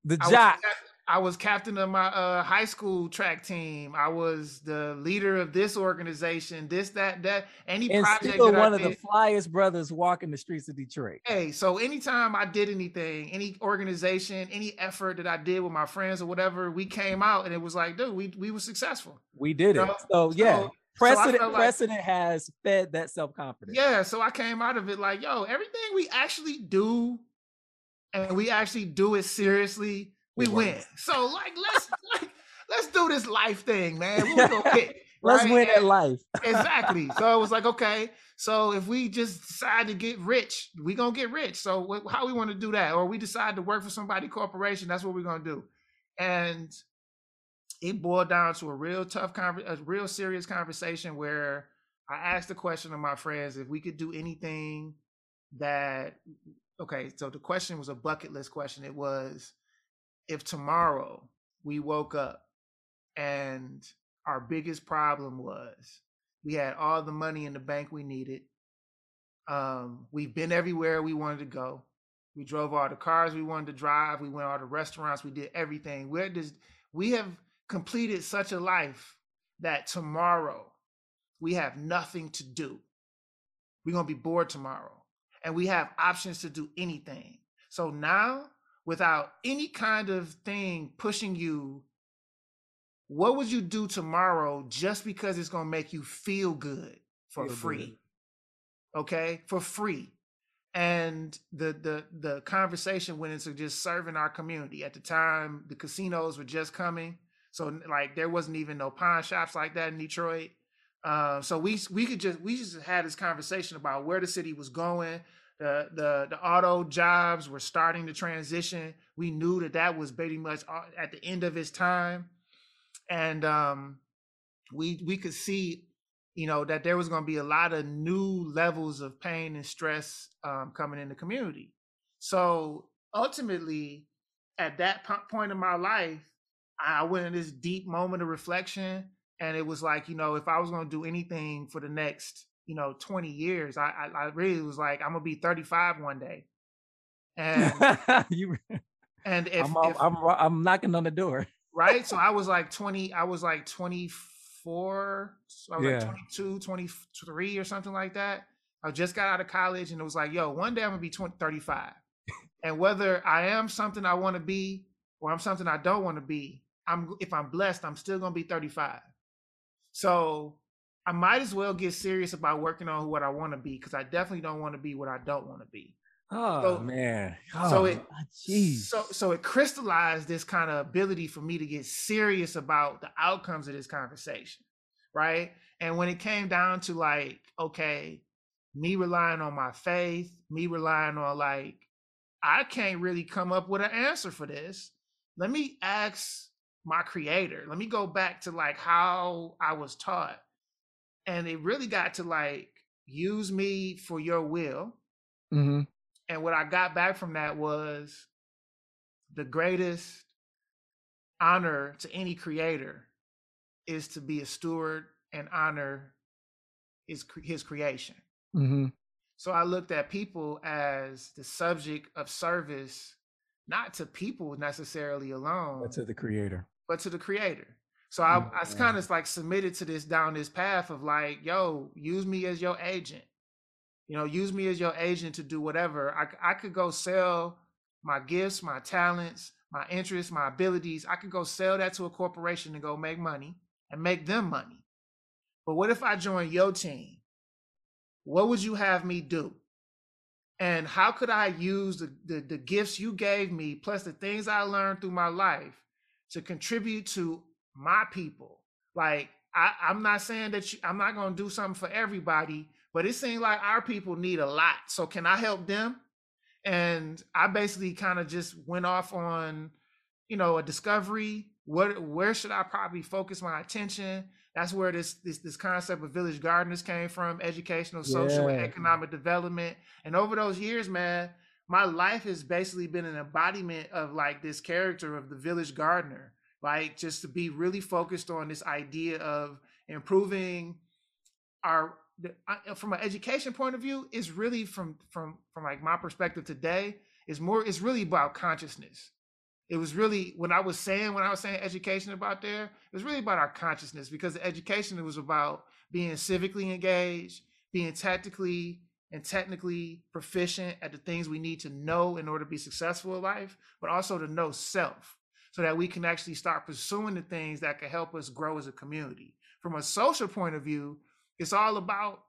the I jock. Was, I was captain of my uh, high school track team. I was the leader of this organization. This, that, that. Any and project still one I of did, the flyest brothers walking the streets of Detroit. Hey, so anytime I did anything, any organization, any effort that I did with my friends or whatever, we came out and it was like, dude, we we were successful. We did you it. Know? So yeah, so, precedent so precedent like, has fed that self-confidence. Yeah, so I came out of it like, yo, everything we actually do and we actually do it seriously, we it win. Works. So like let's like let's do this life thing, man. we go pick. Let's right? win at life. exactly. So it was like, okay, so if we just decide to get rich, we gonna get rich. So how we want to do that, or we decide to work for somebody corporation, that's what we're gonna do. And it boiled down to a real tough, a real serious conversation where I asked the question of my friends if we could do anything that. Okay, so the question was a bucket list question. It was if tomorrow we woke up and our biggest problem was we had all the money in the bank we needed. Um, we've been everywhere we wanted to go. We drove all the cars we wanted to drive. We went all the restaurants. We did everything. Where does we have completed such a life that tomorrow we have nothing to do. We're going to be bored tomorrow and we have options to do anything. So now, without any kind of thing pushing you, what would you do tomorrow just because it's going to make you feel good for Feel free? good. Okay, for free. And the the the conversation went into just serving our community. At the time, the casinos were just coming, so like there wasn't even no pawn shops like that in Detroit. Uh, so we we could just we just had this conversation about where the city was going. The the the auto jobs were starting to transition. We knew that that was pretty much at the end of its time, and um, we we could see, you know, that there was going to be a lot of new levels of pain and stress um, coming in the community. So ultimately, at that po- point in my life, I went in this deep moment of reflection, and it was like, you know, if I was going to do anything for the next, you know, twenty years, I I, I really was like, I'm gonna be 35 one day, and you, and if, I'm, if I'm, I'm knocking on the door. right? So I was like 20, I was like 24, so I was Yeah. like 22, 23 or something like that. I just got out of college and it was like, yo, one day I'm gonna be 20, 35. and whether I am something I want to be or I'm something I don't want to be, I'm if I'm blessed, I'm still gonna be 35. So I might as well get serious about working on what I want to be because I definitely don't want to be what I don't want to be. Oh So- man. so Oh, it- jeez. So so it crystallized this kind of ability for me to get serious about the outcomes of this conversation, right? And when it came down to like, okay, me relying on my faith, me relying on like, I can't really come up with an answer for this. Let me ask my creator. Let me go back to like how I was taught. And it really got to like use me for your will. Mhm. And what I got back from that was the greatest honor to any creator is to be a steward and honor his his creation. Mhm. So I looked at people as the subject of service, not to people necessarily alone, That's to the creator. but to the creator. So I, I mm-hmm. Yeah. kind of like submitted to this down this path of like, yo, use me as your agent. You know, use me as your agent to do whatever. I, I could go sell my gifts, my talents, my interests, my abilities. I could go sell that to a corporation and go make money and make them money. But what if I join your team? What would you have me do? And how could I use the, the, the gifts you gave me, plus the things I learned through my life, to contribute to my people? Like, I, I'm not saying that you, I'm not going to do something for everybody, but it seems like our people need a lot. So, can I help them? And I basically kind of just went off on, you know, a discovery. What, where should I probably focus my attention? That's where this this this concept of village gardeners came from: educational, social, and economic development. And over those years, man, my life has basically been an embodiment of like this character of the village gardener. Like just to be really focused on this idea of improving our uh, uh, from an education point of view is really from from from like my perspective today is more it's really about consciousness it was really when i was saying when i was saying education about there it was really about our consciousness because the education was about being civically engaged being tactically and technically proficient at the things we need to know in order to be successful in life but also to know self so that we can actually start pursuing the things that can help us grow as a community. From a social point of view, it's all about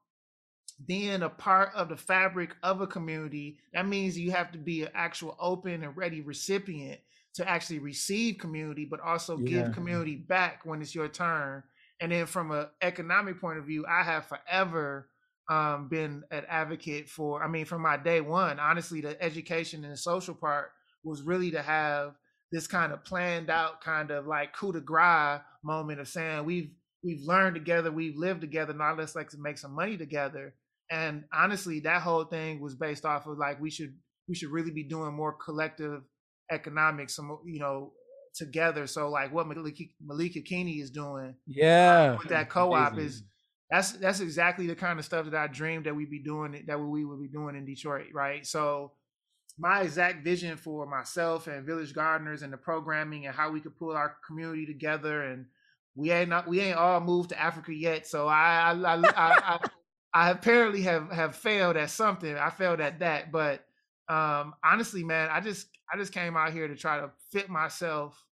being a part of the fabric of a community. That means you have to be an actual open and ready recipient to actually receive community, but also Yeah. give community back when it's your turn. And then from an economic point of view, I have forever um, been an advocate for, I mean, from my day one, honestly, the education and the social part was really to have this kind of planned out kind of like coup de grace moment of saying we've we've learned together, we've lived together, now let's like to make some money together. And honestly, that whole thing was based off of like we should we should really be doing more collective economics, some you know, together. So like what Malika, Malik Yakini is doing Yeah. with that co-op Amazing. is that's that's exactly the kind of stuff that I dreamed that we'd be doing that we would be doing in Detroit, right? So my exact vision for myself and Village Gardeners and the programming and how we could pull our community together and we ain't not we ain't all moved to Africa yet, so I I I, I, I, I apparently have have failed at something. I failed at that, but um honestly, man, I just I just came out here to try to fit myself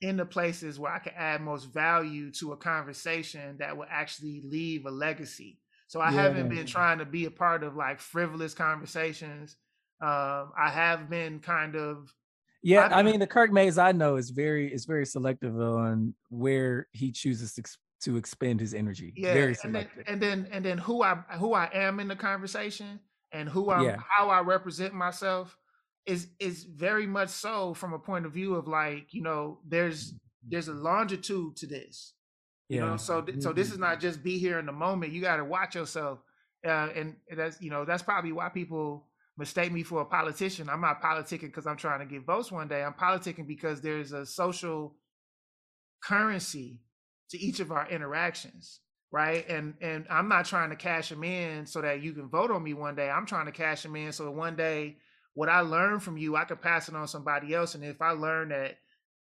in the places where I can add most value to a conversation that will actually leave a legacy. So I yeah. haven't been trying to be a part of like frivolous conversations. Um, I have been kind of yeah, I, I mean the Kirk Mayes I know is very is very selective on where he chooses to to expend his energy. Yeah, very selective. And then, and then and then who I who I am in the conversation and who I yeah. how I represent myself is is very much so from a point of view of like you know there's there's a longitude to this you yeah. know so th- so this is not just be here in the moment. You got to watch yourself uh, and that's you know that's probably why people mistake me for a politician. I'm not politicking because i'm trying to get votes one day. I'm politicking because there's a social currency to each of our interactions right and and i'm not trying to cash them in so that you can vote on me one day i'm trying to cash them in so one day what I learn from you, I can pass it on somebody else. And if I learn that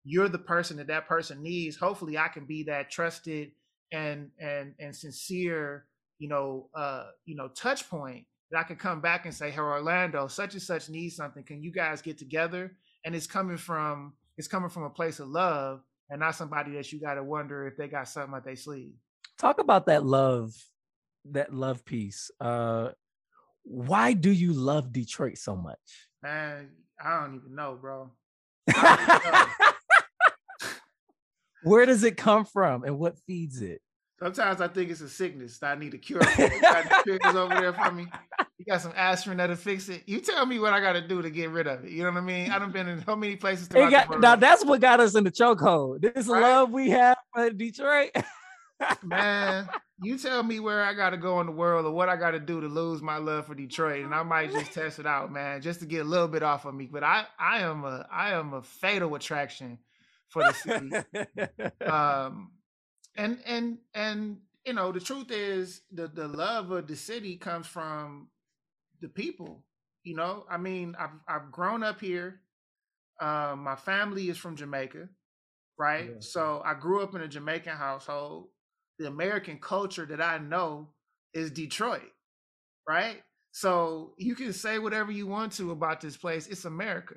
you're the person that that person needs, hopefully I can be that trusted and and and sincere, you know, uh, you know, touch point that I can come back and say, "Hey, Orlando, such and such needs something. Can you guys get together?" And it's coming from it's coming from a place of love and not somebody that you got to wonder if they got something up their sleeve. Talk about that love, that love piece. Uh, why do you love Detroit so much? Man, I don't even know, bro. Where does it come from and what feeds it? Sometimes I think it's a sickness I need a cure for. got the over there for me. You got some aspirin that'll fix it. You tell me what I got to do to get rid of it. You know what I mean? I have been in so many places. Got, now that's what got us in the chokehold. This right? love we have for Detroit. Man, you tell me where I got to go in the world or what I got to do to lose my love for Detroit, and I might just test it out, man, just to get a little bit off of me. But I, I am a, I am a fatal attraction for the city. um, and and and you know, the truth is, the the love of the city comes from the people. You know, I mean, I've I've grown up here. Um, my family is from Jamaica, right? Yeah. So I grew up in a Jamaican household the American culture that I know is Detroit, right? So you can say whatever you want to about this place. It's America.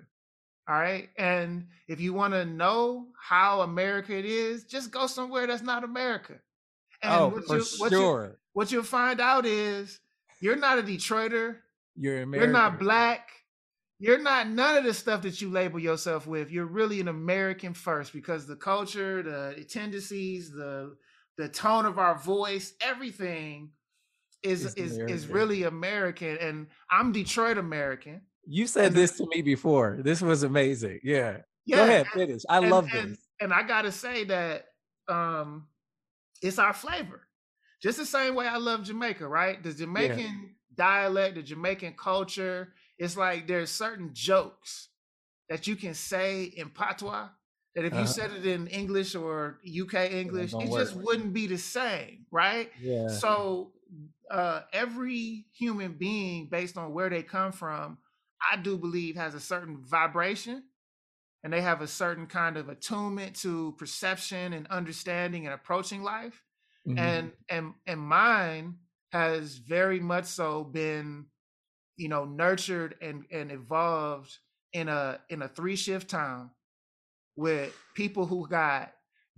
All right. And if you want to know how America it is, just go somewhere that's not America. And oh, what for you, what sure. You, what you'll find out is you're not a Detroiter. You're American. You're not black. You're not none of the stuff that you label yourself with. You're really an American first because the culture, the tendencies, the the tone of our voice, everything is it's is American. is really American. And I'm Detroit American. You said and this to me before. This was amazing. Yeah. yeah Go ahead, finish. I and, love and, this. And I gotta say that um it's our flavor. Just the same way I love Jamaica, right? The Jamaican yeah. dialect, the Jamaican culture, it's like there's certain jokes that you can say in patois that if you uh-huh. said it in English or UK English, it, it just wouldn't be the same, right? Yeah. So uh, every human being, based on where they come from, I do believe has a certain vibration and they have a certain kind of attunement to perception and understanding and approaching life. Mm-hmm. And and and mine has very much so been, you know, nurtured and and evolved in a in a three shift town with people who got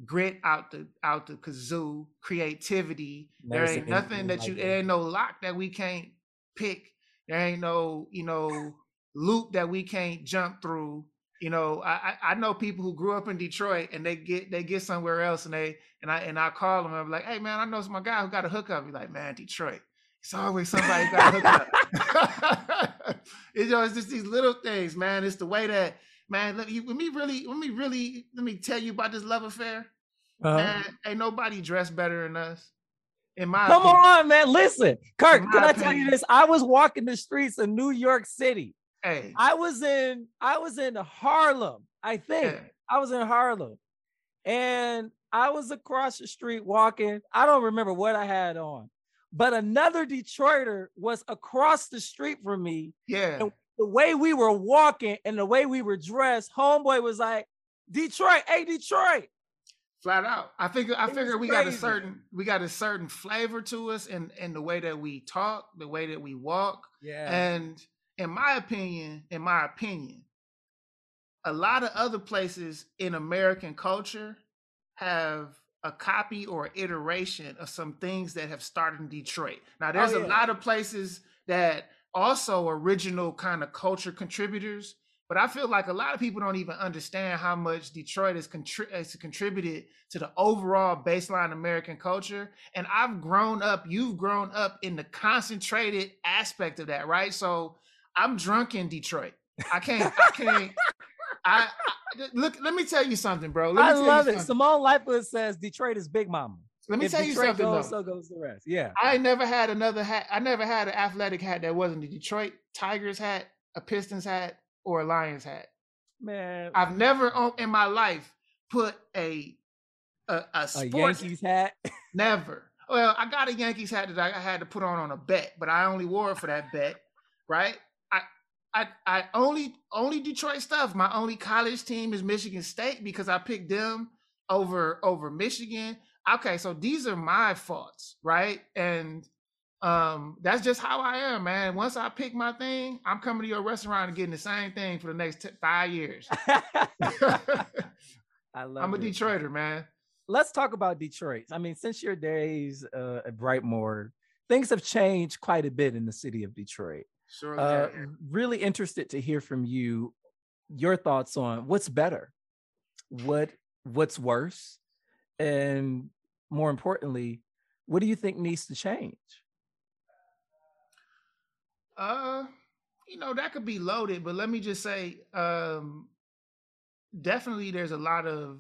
grit out the out the kazoo, creativity. There ain't nothing that you like there ain't no lock that we can't pick. There ain't no, you know, loop that we can't jump through. You know, I I know people who grew up in Detroit and they get they get somewhere else and they and I and I call them and I'm like, hey man, I know some guy who got a hookup. He's like, man, Detroit. It's always somebody got a hookup. you know, it's just these little things, man. It's the way that man, let me, let me really, let me really, let me tell you about this love affair. Uh-huh. Man, ain't nobody dressed better than us. In my come opinion. on, man. Listen, Kirk, can I tell you this? I was walking the streets of New York City. Hey, I was in, I was in Harlem. I think hey. I was in Harlem, and I was across the street walking. I don't remember what I had on, but another Detroiter was across the street from me. Yeah. And the way we were walking and the way we were dressed, homeboy was like, Detroit, hey Detroit. Flat out. I figure I figure we got a certain we got a certain flavor to us in, in the way that we talk, the way that we walk. Yeah. And in my opinion, in my opinion, a lot of other places in American culture have a copy or iteration of some things that have started in Detroit. Now, oh, there's oh, yeah. a lot of places that also original kind of culture contributors, but I feel like a lot of people don't even understand how much Detroit has, contri- has contributed to the overall baseline American culture. And I've grown up, you've grown up in the concentrated aspect of that, right? So I'm drunk in Detroit. I can't, I can't, I, I, look. Let me tell you something, bro. I love it. Simone Lightfoot says Detroit is Big Mama. Let me if tell Detroit you something. Goes, though. So goes the rest. Yeah. I never had another hat. I never had an athletic hat that wasn't a Detroit Tigers hat, a Pistons hat, or a Lions hat. Man, I've never in my life put a a, a, a Yankees hat. never. Well, I got a Yankees hat that I had to put on on a bet, but I only wore it for that bet, right? I, I only only Detroit stuff. My only college team is Michigan State because I picked them over over Michigan. Okay, so these are my faults, right? And um that's just how I am, man. Once I pick my thing, I'm coming to your restaurant and getting the same thing for the next t- five years. I love. I'm a it. Detroiter, man. Let's talk about Detroit. I mean, since your days uh, at Brightmoor, things have changed quite a bit in the city of Detroit. Sure. Uh, really interested to hear from you your thoughts on what's better, what what's worse, and more importantly, what do you think needs to change? Uh, you know that could be loaded, but let me just say, um, definitely there's a lot of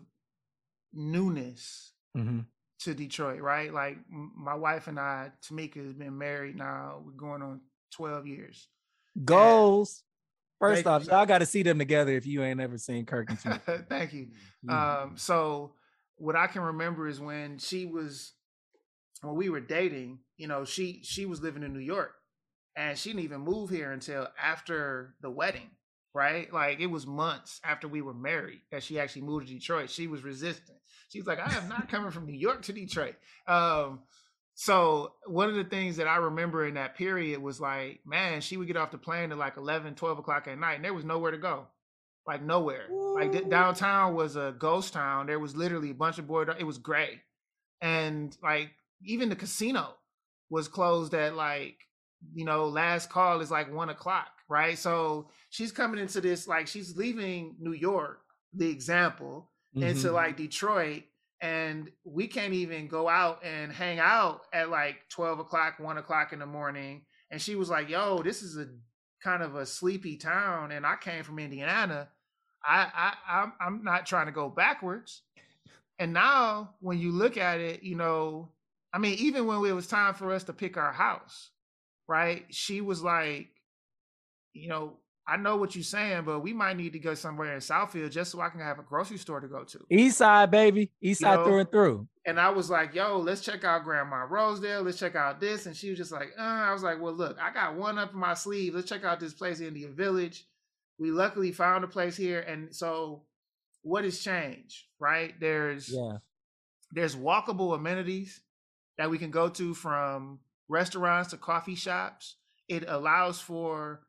newness mm-hmm. to Detroit, right? Like my wife and I, Tamika, has been married now. We're going on 12 years. Goals. First off, y'all got to see them together if you ain't ever seen Kirk and Thank you. Mm-hmm. Um, so what I can remember is when she was when we were dating, you know, she she was living in New York and she didn't even move here until after the wedding, right? Like it was months after we were married that she actually moved to Detroit. She was resistant. She was like, I am not coming from New York to Detroit. Um, so one of the things that I remember in that period was like, man, she would get off the plane at like 11, 12 o'clock at night and there was nowhere to go. Like nowhere. Like downtown was a ghost town. There was literally a bunch of board. It was gray. And like even the casino was closed at like, you know, last call is like one o'clock. Right. So she's coming into this, like she's leaving New York, the example, mm-hmm. into like Detroit and we can't even go out and hang out at like 12 o'clock 1 o'clock in the morning and she was like yo this is a kind of a sleepy town and i came from indiana i i i'm, I'm not trying to go backwards and now when you look at it you know i mean even when it was time for us to pick our house right she was like you know I know what you're saying, but we might need to go somewhere in Southfield just so I can have a grocery store to go to. East side, baby. East side you know? through and through. And I was like, yo, let's check out Grandmont Rosedale. Let's check out this. And she was just like, uh. I was like, well, look, I got one up in my sleeve. Let's check out this place, Indian Village. We luckily found a place here. And so what has changed, right? There's yeah. there's walkable amenities that we can go to from restaurants to coffee shops. It allows for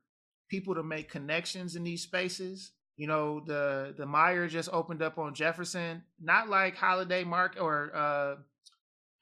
people to make connections in these spaces. You know, the the Meijer just opened up on Jefferson, not like Holiday Market or uh,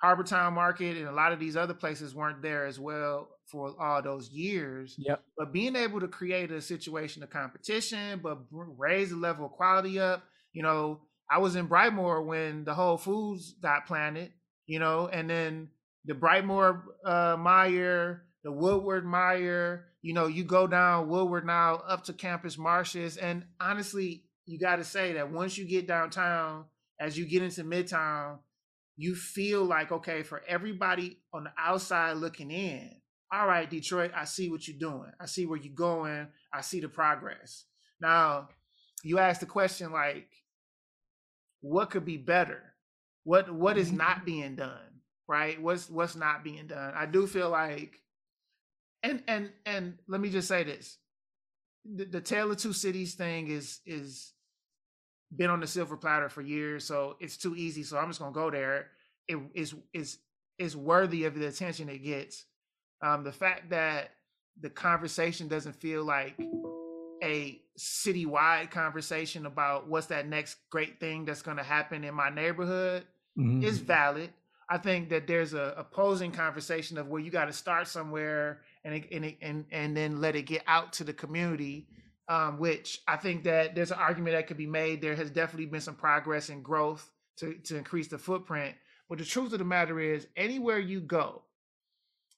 Harbor Town Market, and a lot of these other places weren't there as well for all those years. Yep. But being able to create a situation of competition, but raise the level of quality up. You know, I was in Brightmoor when the Whole Foods got planted. You know, and then the Brightmoor uh, Meijer, the Woodward Meijer, you know, you go down Woodward now up to Campus Martius. And honestly, you got to say that once you get downtown, as you get into Midtown, you feel like, okay, for everybody on the outside looking in, all right, Detroit, I see what you're doing. I see where you're going. I see the progress. Now, you ask the question like, what could be better? What what is mm-hmm. not being done? Right? What's what's not being done? I do feel like and and and let me just say this: the, the Tale of Two Cities thing is is been on the silver platter for years, so it's too easy. So I'm just gonna go there. It is is is worthy of the attention it gets. Um, the fact that the conversation doesn't feel like a citywide conversation about what's that next great thing that's going to happen in my neighborhood mm-hmm. is valid. I think that there's a opposing conversation of where you got to start somewhere and it, and, it, and and then let it get out to the community. Um, which I think that there's an argument that could be made. There has definitely been some progress and growth to to increase the footprint. But the truth of the matter is, anywhere you go,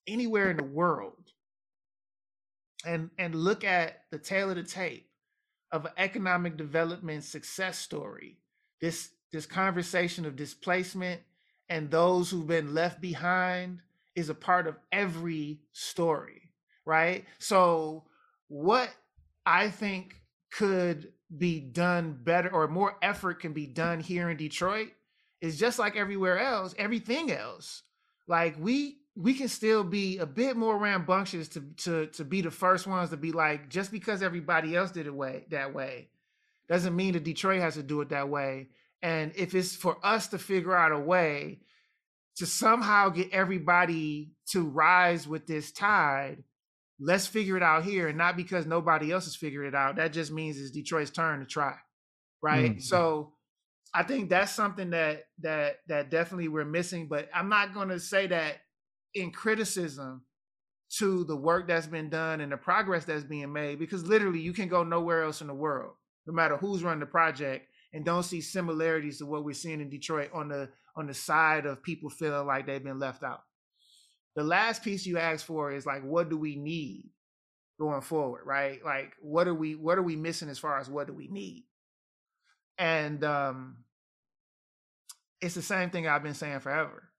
anywhere in the world, and and look at the tale of the tape of an economic development success story this this conversation of displacement and those who've been left behind is a part of every story right so what i think could be done better or more effort can be done here in detroit is just like everywhere else everything else like we we can still be a bit more rambunctious to to to be the first ones to be like just because everybody else did it way that way doesn't mean that Detroit has to do it that way. And if it's for us to figure out a way to somehow get everybody to rise with this tide, let's figure it out here. And not because nobody else has figured it out. That just means it's Detroit's turn to try. Right. Mm-hmm. So I think that's something that that that definitely we're missing. But I'm not gonna say that in criticism to the work that's been done and the progress that's being made because literally you can go nowhere else in the world no matter who's running the project and don't see similarities to what we're seeing in Detroit on the on the side of people feeling like they've been left out. The last piece you asked for is like what do we need going forward, right? Like what are we what are we missing as far as what do we need? And um it's the same thing I've been saying forever.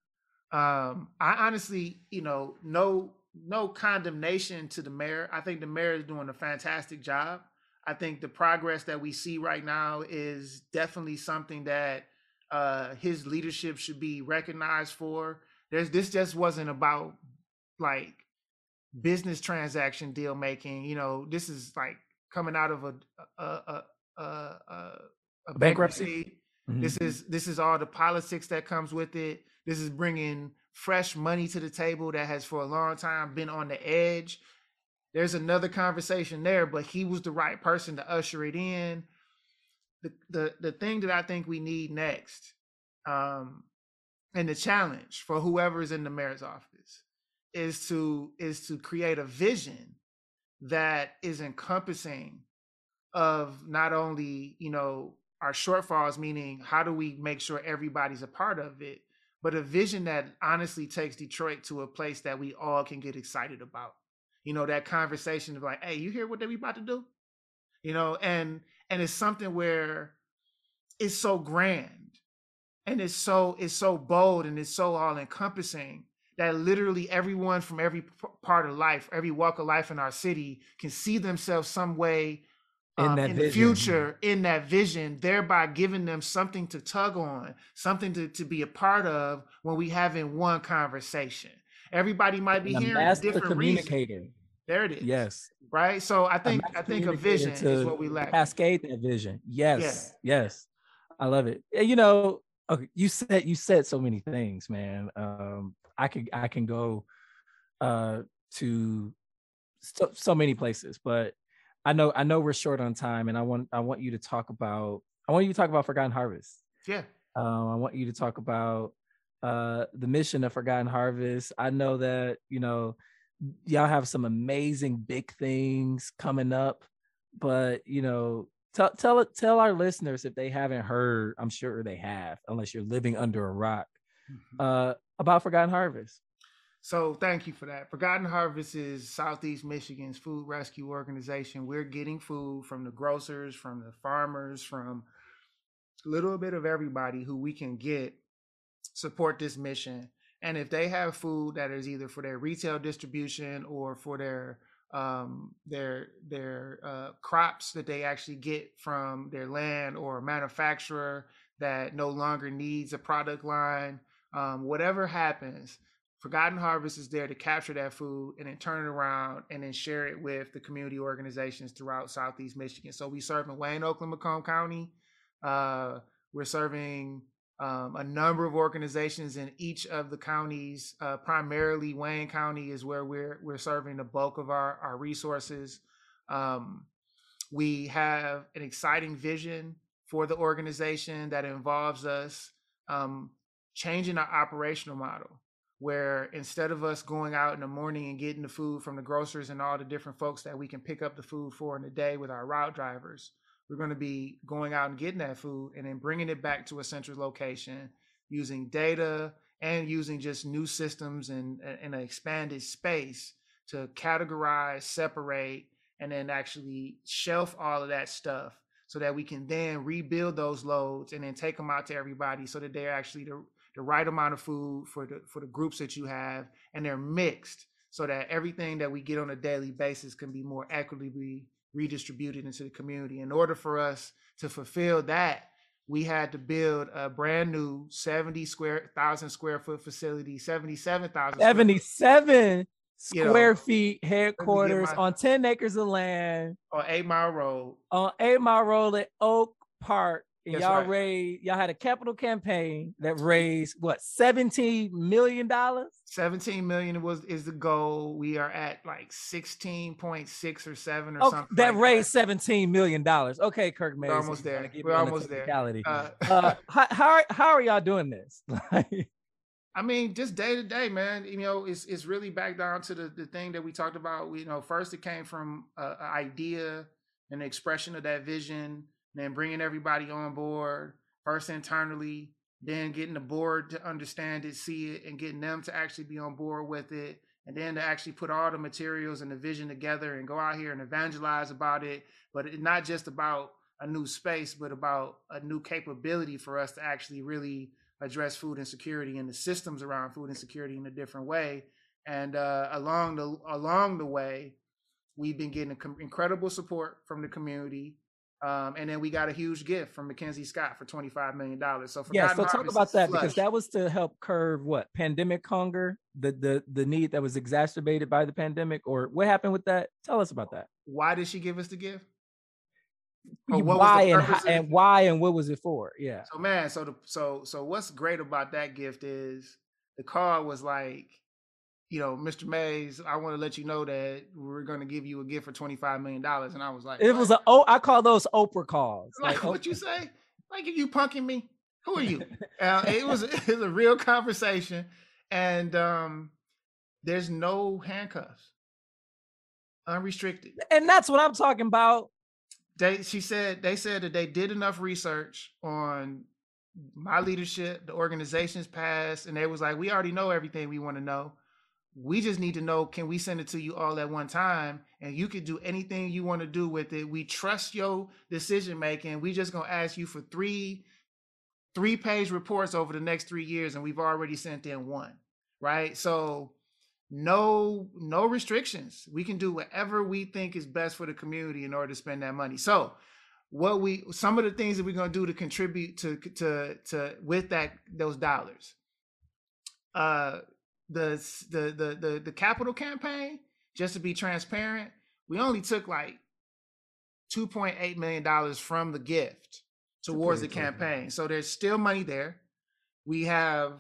Um, I honestly, you know, no no condemnation to the mayor. I think the mayor is doing a fantastic job. I think the progress that we see right now is definitely something that uh, his leadership should be recognized for. There's this just wasn't about like business transaction deal making. You know, this is like coming out of a a a, a, a, a bankruptcy. Mm-hmm. This is this is all the politics that comes with it. This is bringing fresh money to the table that has for a long time been on the edge. There's another conversation there, but he was the right person to usher it in. The the the thing that I think we need next, um, and the challenge for whoever is in the mayor's office is to is to create a vision that is encompassing of not only you know our shortfalls, meaning how do we make sure everybody's a part of it, but a vision that honestly takes Detroit to a place that we all can get excited about. You know, that conversation of like, hey, you hear what they be about to do? You know, and and it's something where it's so grand and it's so it's so bold and it's so all encompassing that literally everyone from every part of life, every walk of life in our city can see themselves some way in, um, in the future in that vision, thereby giving them something to tug on, something to, to be a part of when we having one conversation. Everybody might be hearing different communicator. Reasons. There it is. Yes. Right. So I think I think a vision is what we lack. Cascade that vision. Yes. Yeah. Yes. I love it. You know, okay, you said you said so many things, man. Um, I could I can go uh to so, so many places, but I know I know we're short on time, and I want I want you to talk about I want you to talk about Forgotten Harvest. Yeah. Um, I want you to talk about uh, the mission of Forgotten Harvest. I know that you know y'all have some amazing big things coming up, but you know tell tell tell our listeners if they haven't heard. I'm sure they have, unless you're living under a rock. Mm-hmm. Uh, about Forgotten Harvest. So thank you for that. Forgotten Harvest is Southeast Michigan's food rescue organization. We're getting food from the grocers, from the farmers, from a little bit of everybody who we can get support this mission. And if they have food that is either for their retail distribution or for their um, their their uh, crops that they actually get from their land or manufacturer that no longer needs a product line, um, whatever happens, Forgotten Harvest is there to capture that food and then turn it around and then share it with the community organizations throughout Southeast Michigan. So we serve in Wayne, Oakland, Macomb County. Uh, we're serving um, a number of organizations in each of the counties. Uh, primarily, Wayne County is where we're we're serving the bulk of our our resources. Um, We have an exciting vision for the organization that involves us um, changing our operational model where instead of us going out in the morning and getting the food from the grocers and all the different folks that we can pick up the food for in the day with our route drivers, we're going to be going out and getting that food and then bringing it back to a central location using data and using just new systems and an expanded space to categorize, separate, and then actually shelf all of that stuff so that we can then rebuild those loads and then take them out to everybody so that they're actually the, the right amount of food for the for the groups that you have and they're mixed so that everything that we get on a daily basis can be more equitably redistributed into the community. In order for us to fulfill that we had to build a brand new 70 square thousand square foot facility 77,000 77 square know, feet headquarters on 10 acres of land on 8 Mile Road. on 8 Mile Road at Oak Park y'all right. raised, y'all had a capital campaign that raised what 17 million dollars 17 million was is the goal we are at like 16.6 or 7 or something that like raised that. 17 million dollars okay kirk Mayes, we're almost there we're almost there uh, uh, how, how, are, how are y'all doing this I mean, just day to day, man. You know, it's it's really back down to the the thing that we talked about. You know, first it came from an idea, an expression of that vision, then bringing everybody on board first internally, then getting the board to understand it, see it, and getting them to actually be on board with it, and then to actually put all the materials and the vision together and go out here and evangelize about it. But it's not just about a new space, but about a new capability for us to actually really address food insecurity and the systems around food insecurity in a different way. And uh, along the along the way, we've been getting incredible support from the community. Um, and then we got a huge gift from Mackenzie Scott for $25 million. So yeah, so talk about that because that was to help curb what pandemic hunger, the the the need that was exacerbated by the pandemic, or what happened with that? Tell us about that. Why did she give us the gift? why and how, and why and what was it for? Yeah. So man, so the so so what's great about that gift is the card was like you know, Mr. Mayes, I want to let you know that we're going to give you a gift for $25 million. And I was like, it was a, oh, I call those Oprah calls. Like, like what you say? Like, are you punking me? Who are you? uh, it was, it was a real conversation. And um, there's no handcuffs, unrestricted. And that's what I'm talking about. They, she said, they said that they did enough research on my leadership, the organization's past, and they was like, we already know everything we want to know we just need to know can we send it to you all at one time and you can do anything you want to do with it. We trust your decision making. We just going to ask you for three three page reports over the next 3 years and we've already sent in one. Right? So no no restrictions. We can do whatever we think is best for the community in order to spend that money. So what we some of the things that we're going to do to contribute to to to with that those dollars uh the the the the, the capital campaign, just to be transparent, we only took like two point eight million dollars from the gift towards the campaign. So there's still money there. We have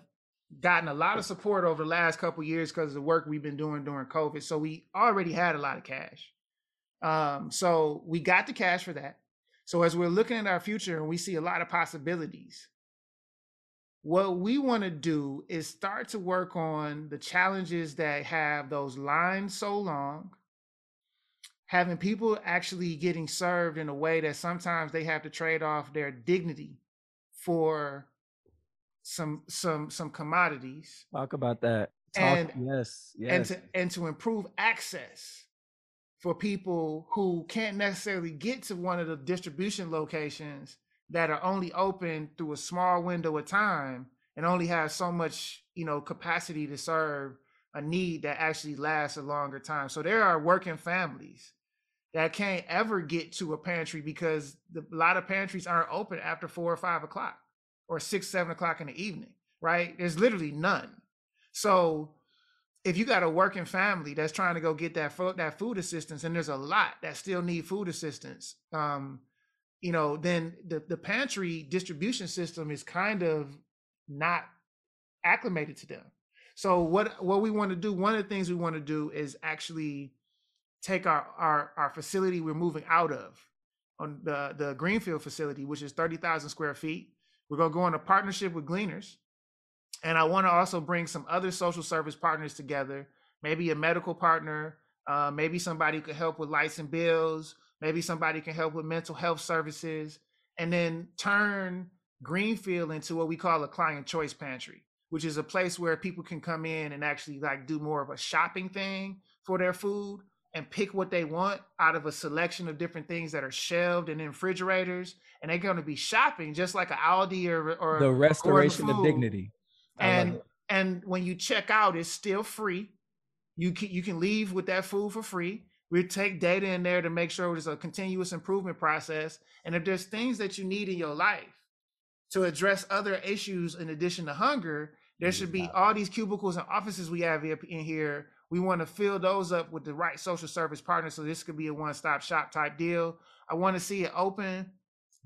gotten a lot of support over the last couple years because of the work we've been doing during COVID. So we already had a lot of cash. Um, so we got the cash for that. So as we're looking at our future and we see a lot of possibilities, what we want to do is start to work on the challenges that have those lines so long having people actually getting served in a way that sometimes they have to trade off their dignity for some some some commodities. Talk about that. Talk, and yes yes. and to and to improve access for people who can't necessarily get to one of the distribution locations that are only open through a small window of time and only have so much you know capacity to serve a need that actually lasts a longer time. So there are working families that can't ever get to a pantry because the, a lot of pantries aren't open after four or five o'clock or six seven o'clock in the evening right? There's literally none. So if you got a working family that's trying to go get that food, that food assistance and there's a lot that still need food assistance um, you know, then the, the pantry distribution system is kind of not acclimated to them. So what what we want to do, one of the things we want to do is actually take our our our facility we're moving out of on the the Greenfield facility, which is thirty thousand square feet. We're gonna go into partnership with Gleaners, and I want to also bring some other social service partners together. Maybe a medical partner, uh, maybe somebody could help with lights and bills. Maybe somebody can help with mental health services, and then turn Greenfield into what we call a client choice pantry, which is a place where people can come in and actually like do more of a shopping thing for their food and pick what they want out of a selection of different things that are shelved in refrigerators, and they're going to be shopping just like an Aldi or, or the restoration of dignity. I and and when you check out, it's still free. You can you can leave with that food for free. We take data in there to make sure there's a continuous improvement process. And if there's things that you need in your life to address other issues in addition to hunger, there should be all these cubicles and offices we have in here. We want to fill those up with the right social service partners. So this could be a one-stop shop type deal. I want to see it open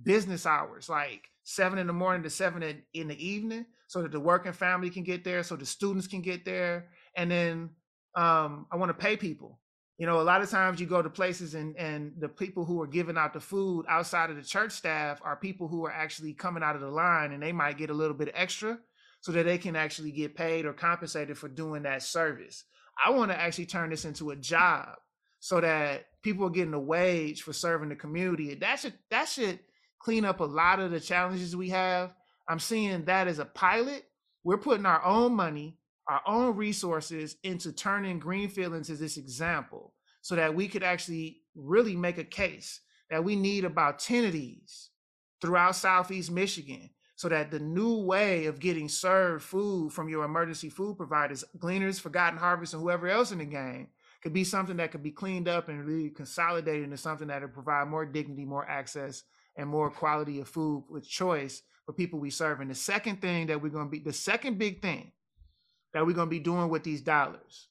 business hours, like seven in the morning to seven in the evening, so that the working family can get there, so the students can get there. And then um, I want to pay people you know a lot of times you go to places and and the people who are giving out the food outside of the church staff are people who are actually coming out of the line and they might get a little bit extra so that they can actually get paid or compensated for doing that service. I want to actually turn this into a job so that people are getting a wage for serving the community that should that should clean up a lot of the challenges we have. I'm seeing that as a pilot. We're putting our own money our own resources into turning Greenfield into this example so that we could actually really make a case that we need about 10 of these throughout Southeast Michigan so that the new way of getting served food from your emergency food providers, Gleaners, Forgotten Harvest, and whoever else in the game could be something that could be cleaned up and really consolidated into something that would provide more dignity, more access, and more quality of food with choice for people we serve. And the second thing that we're going to be, the second big thing that we're going to be doing with these dollars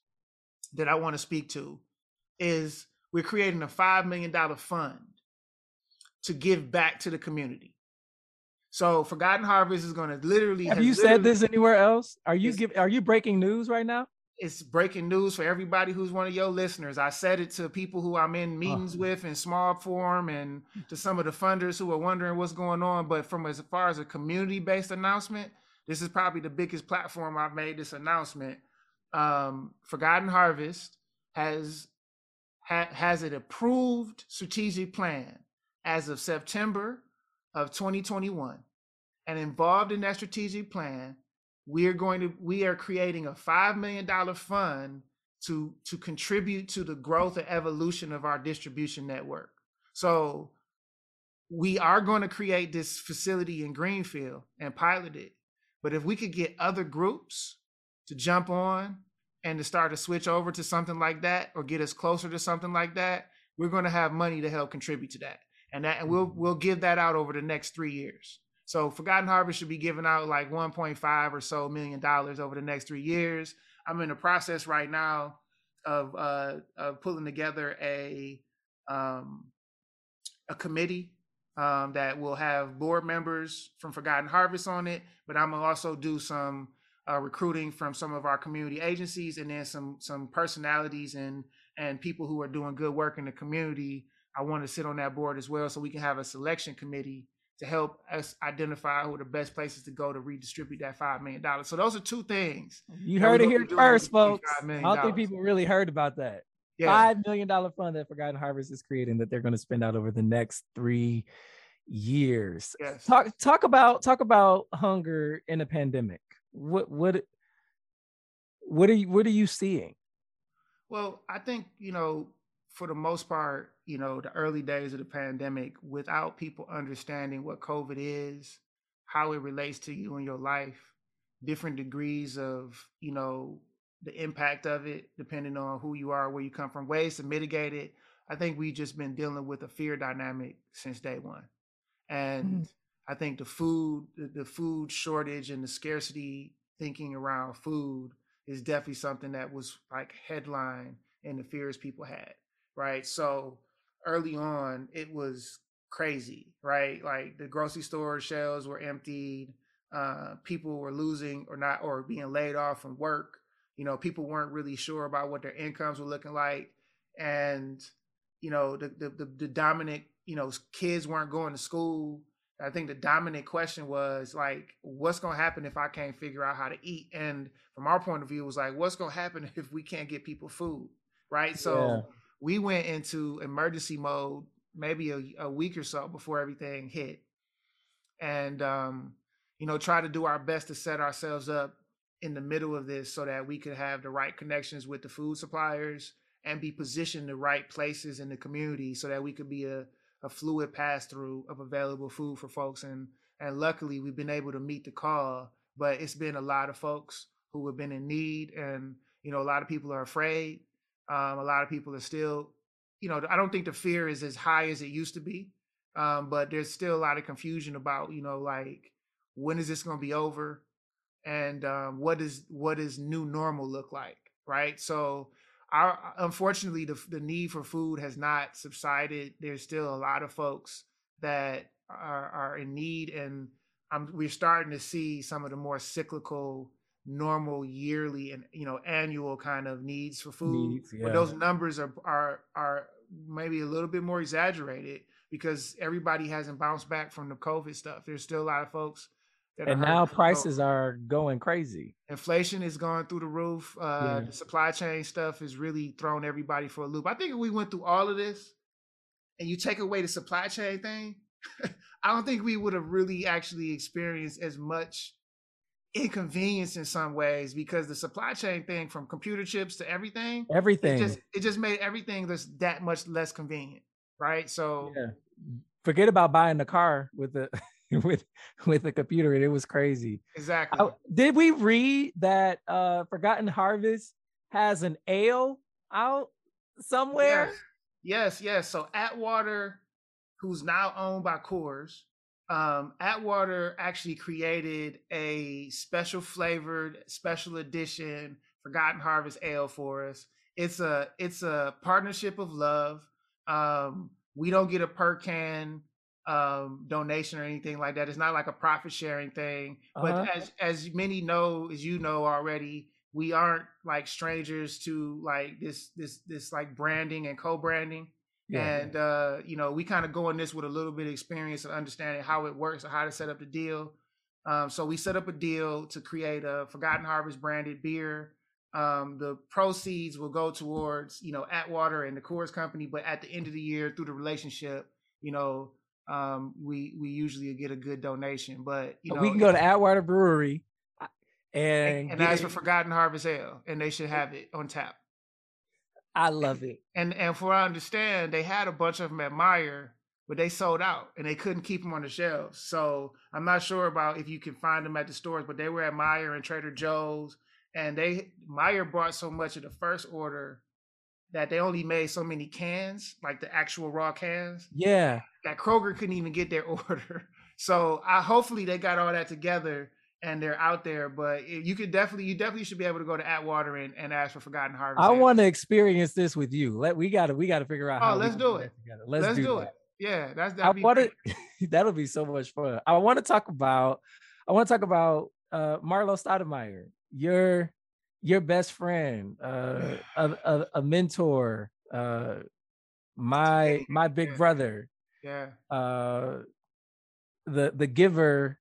that I want to speak to is we're creating a $5 million fund to give back to the community. So Forgotten Harvest is going to literally. Have you said this anywhere else? Are you give, Are you breaking news right now? It's breaking news for everybody who's one of your listeners. I said it to people who I'm in oh. meetings oh. with in small form, and to some of the funders who are wondering what's going on. But from as far as a community based announcement, this is probably the biggest platform I've made this announcement. Um, Forgotten Harvest has ha, has an approved strategic plan as of September of 2021, and involved in that strategic plan, we are going to we are creating a five million dollar fund to to contribute to the growth and evolution of our distribution network. So we are going to create this facility in Greenfield and pilot it but if we could get other groups to jump on and to start to switch over to something like that or get us closer to something like that, we're going to have money to help contribute to that. And that and we'll mm-hmm. we'll give that out over the next 3 years. So Forgotten Harvest should be giving out like 1.5 or so million dollars over the next 3 years. I'm in the process right now of uh of pulling together a um a committee um, that will have board members from Forgotten Harvest on it, but I'm gonna also do some uh, recruiting from some of our community agencies and then some some personalities and and people who are doing good work in the community. I want to sit on that board as well, so we can have a selection committee to help us identify who are the best places to go to redistribute that five million dollars. So those are two things. You heard it here first, folks. I don't think people really heard about that yeah. five million dollar fund that Forgotten Harvest is creating that they're going to spend out over the next three years. Yes. Talk talk about talk about hunger in a pandemic. What what what are you what are you seeing? Well, I think you know for the most part, you know, the early days of the pandemic, without people understanding what COVID is, how it relates to you in your life, different degrees of, you know, the impact of it, depending on who you are, where you come from, ways to mitigate it. I think we've just been dealing with a fear dynamic since day one. And mm-hmm. I think the food, the, food shortage and the scarcity thinking around food is definitely something that was like headline in the fears people had. Right. So early on, it was crazy, right? Like the grocery store shelves were emptied. Uh, people were losing or not or being laid off from work you know, people weren't really sure about what their incomes were looking like, and you know, the the, the, the dominant you know, kids weren't going to school. I think the dominant question was like, what's going to happen if I can't figure out how to eat? And from our point of view, it was like, what's going to happen if we can't get people food? Right. So yeah. we went into emergency mode maybe a, a, week or so before everything hit. And, um, you know, try to do our best to set ourselves up in the middle of this so that we could have the right connections with the food suppliers and be positioned the right places in the community so that we could be a, a fluid pass through of available food for folks. And and luckily we've been able to meet the call, but it's been a lot of folks who have been in need and you know a lot of people are afraid. Um, a lot of people are still, you know, I don't think the fear is as high as it used to be. Um, but there's still a lot of confusion about, you know, like when is this going to be over, and um, what is what does new normal look like, right? So our unfortunately the the need for food has not subsided. There's still a lot of folks that are are in need, and I'm, we're starting to see some of the more cyclical, normal yearly and you know annual kind of needs for food. Needs, yeah. But those numbers are are are maybe a little bit more exaggerated because everybody hasn't bounced back from the COVID stuff. There's still a lot of folks and now prices are going crazy. Inflation is going through the roof. Uh, yeah. The supply chain stuff has really thrown everybody for a loop. I think if we went through all of this, and you take away the supply chain thing, I don't think we would have really actually experienced as much inconvenience in some ways because the supply chain thing from computer chips to everything everything it just it just made everything just that much less convenient right so yeah. forget about buying the car with the with with a computer and it was crazy exactly I, did we read that uh forgotten harvest has an ale out somewhere yes yes, yes. so atwater who's now owned by coors um, Atwater actually created a special flavored, special edition Forgotten Harvest Ale for us. It's a it's a partnership of love. Um, we don't get a per can um, donation or anything like that. It's not like a profit sharing thing. Uh-huh. But as as many know, as you know already, we aren't like strangers to like this this this like branding and co-branding. Yeah. And uh, you know, we kind of go in this with a little bit of experience and understanding how it works and how to set up the deal. Um, so we set up a deal to create a Forgotten Harvest branded beer. Um, the proceeds will go towards, you know, Atwater and the Coors Company, but at the end of the year, through the relationship, you know, um, we we usually get a good donation. But you know, we can go to Atwater Brewery and and, and ask for Forgotten Harvest Ale, and they should have it on tap. I love it. And and for I understand, they had a bunch of them at Meijer, but they sold out and they couldn't keep them on the shelves. So I'm not sure about if you can find them at the stores, but they were at Meijer and Trader Joe's, and they Meijer brought so much of the first order that they only made so many cans, like the actual raw cans. Yeah. That Kroger couldn't even get their order. So I hopefully they got all that together and they're out there. But you could definitely, you definitely should be able to go to Atwater and, and ask for Forgotten Harvest. I want to experience this with you. Let we got to we got to figure out. Oh, let's do it. Let's, let's, do, do it. Yeah, that's that. I want to. that'll be so much fun. I want to talk about. I want to talk about uh Marlowe Stoudamire, your your best friend, uh, a, a, a mentor, uh, my my big yeah. brother, yeah, uh, the the giver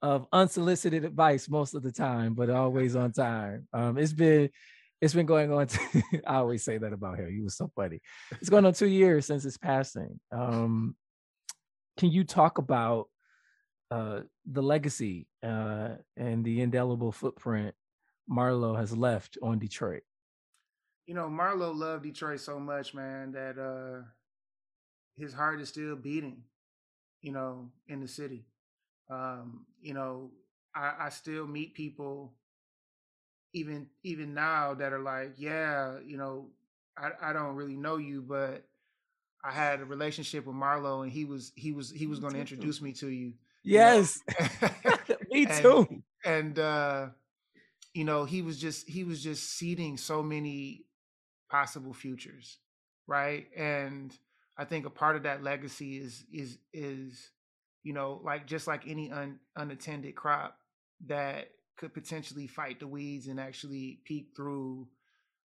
of unsolicited advice most of the time, but always on time. Um, it's been it's been going on. To, I always say that about him. He was so funny. It's going on two years since his passing. Um, can you talk about uh, the legacy uh, and the indelible footprint Marlowe has left on Detroit? You know, Marlowe loved Detroit so much, man, that uh, his heart is still beating. You know, in the city. Um, you know, I, I still meet people even even now that are like, yeah, you know, I, I don't really know you, but I had a relationship with Marlowe and he was he was he was going to introduce me to you. Yes. me too. And, and uh you know, he was just he was just seeding so many possible futures, right? And I think a part of that legacy is is is you know, like just like any un, unattended crop that could potentially fight the weeds and actually peek through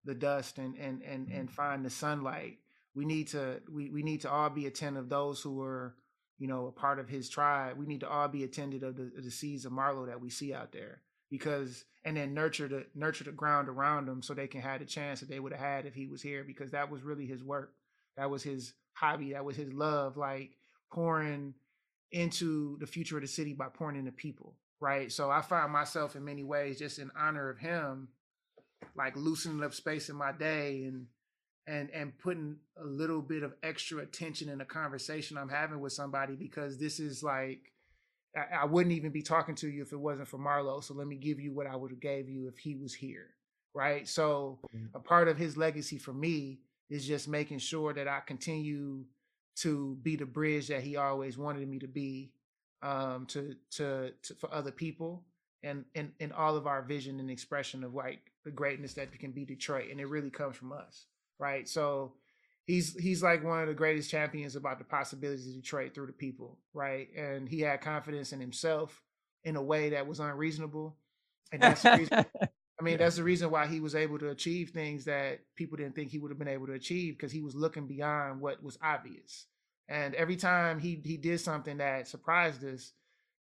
the dust and and and and mm-hmm. find the sunlight. we need to we, we need to all be attentive those who are you know a part of his tribe we need to all be attended of the, of the seeds of marlowe that we see out there because and then nurture the nurture the ground around them so they can have the chance that they would have had if he was here because that was really his work. That was his hobby. That was his love like pouring into the future of the city by pouring into people right? So i find myself in many ways just in honor of him like loosening up space in my day and and and putting a little bit of extra attention in a conversation I'm having with somebody because this is like I, I wouldn't even be talking to you if it wasn't for Marlowe. So let me give you what I would have gave you if he was here. Right. So mm-hmm. a part of his legacy for me is just making sure that I continue to be the bridge that he always wanted me to be um, to, to, to for other people and and in all of our vision and expression of like the greatness that can be Detroit, and it really comes from us right? So he's he's like one of the greatest champions about the possibilities of Detroit through the people, right? And he had confidence in himself in a way that was unreasonable. And that's the reason I mean, yeah. that's the reason why he was able to achieve things that people didn't think he would have been able to achieve because he was looking beyond what was obvious. And every time he he did something that surprised us,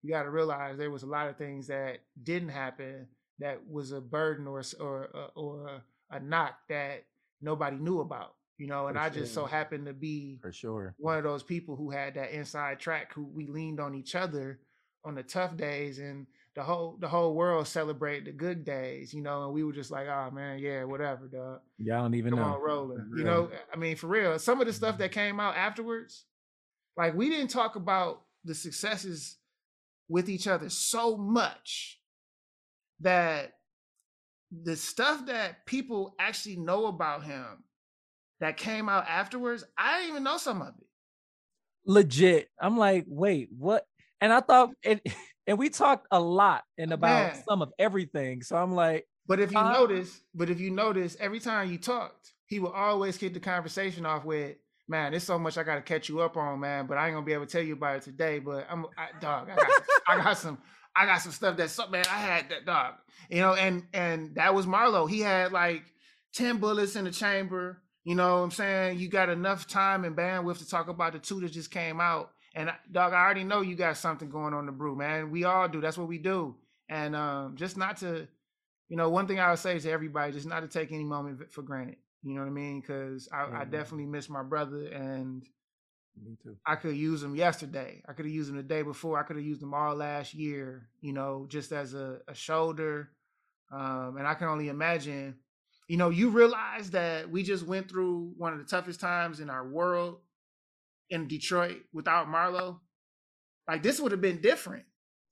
you got to realize there was a lot of things that didn't happen that was a burden or or or a, a knock that nobody knew about, you know. And For I just so happened to be for sure one of those people who had that inside track, who we leaned on each other on the tough days, and the whole the whole world celebrated the good days, you know. And we were just like, oh man, yeah, whatever, dog. Y'all don't even Come know. on, rolling. You know, I mean, for real. Some of the stuff that mm-hmm. came out afterwards, like we didn't talk about the successes with each other so much that the stuff that people actually know about him that came out afterwards, I didn't even know some of it. Legit. I'm like, wait, what? And I thought it and we talked a lot and about Man. some of everything. So I'm like, but if you uh, notice, but if you notice, every time you talked, he would always kick the conversation off with, "Man, there's so much I got to catch you up on, man. But I ain't gonna be able to tell you about it today. But I'm, I, dog, I got, I got some, I got some stuff that's man, I had that dog. You know, and and that was Marlowe. He had like 10 bullets in the chamber. You know what I'm saying? You got enough time and bandwidth to talk about the two that just came out. And dog, I already know you got something going on the brew, man. We all do. That's what we do. And um, just not to, you know, one thing I would say to everybody, just not to take any moment for granted. You know what I mean? Because I, I definitely miss my brother, and me too. I could use them yesterday. I could have used them the day before. I could have used them all last year, you know, just as a, a shoulder. Um, and I can only imagine, you know, you realize that we just went through one of the toughest times in our world in Detroit without Marlowe. Like this would have been different.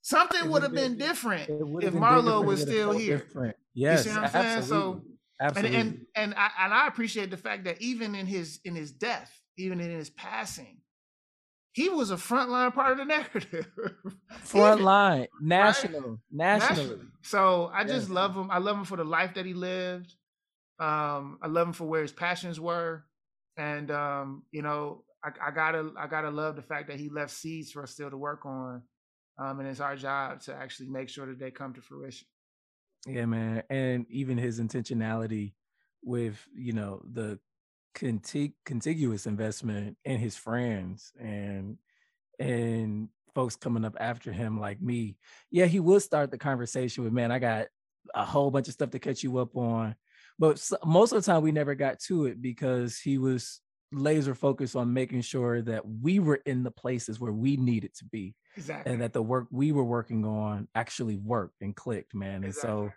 Something would have been, been, different if Marlowe was still here. Different. Yes, you see what I'm saying? Absolutely. So Absolutely. And and and I, and I appreciate the fact that even in his in his death, even in his passing, he was a frontline part of the narrative. Frontline, national, right? nationally. So I just yes. love him. I love him for the life that he lived. Um, I love him for where his passions were, and um, you know, I, I, gotta, I gotta love the fact that he left seeds for us still to work on, um, and it's our job to actually make sure that they come to fruition. Yeah, man, and even his intentionality with you know the contig- contiguous investment in his friends and and folks coming up after him like me. Yeah, he would start the conversation with, "Man, I got a whole bunch of stuff to catch you up on." But most of the time, we never got to it because he was laser focused on making sure that we were in the places where we needed to be. Exactly. And that the work we were working on actually worked and clicked, man. And so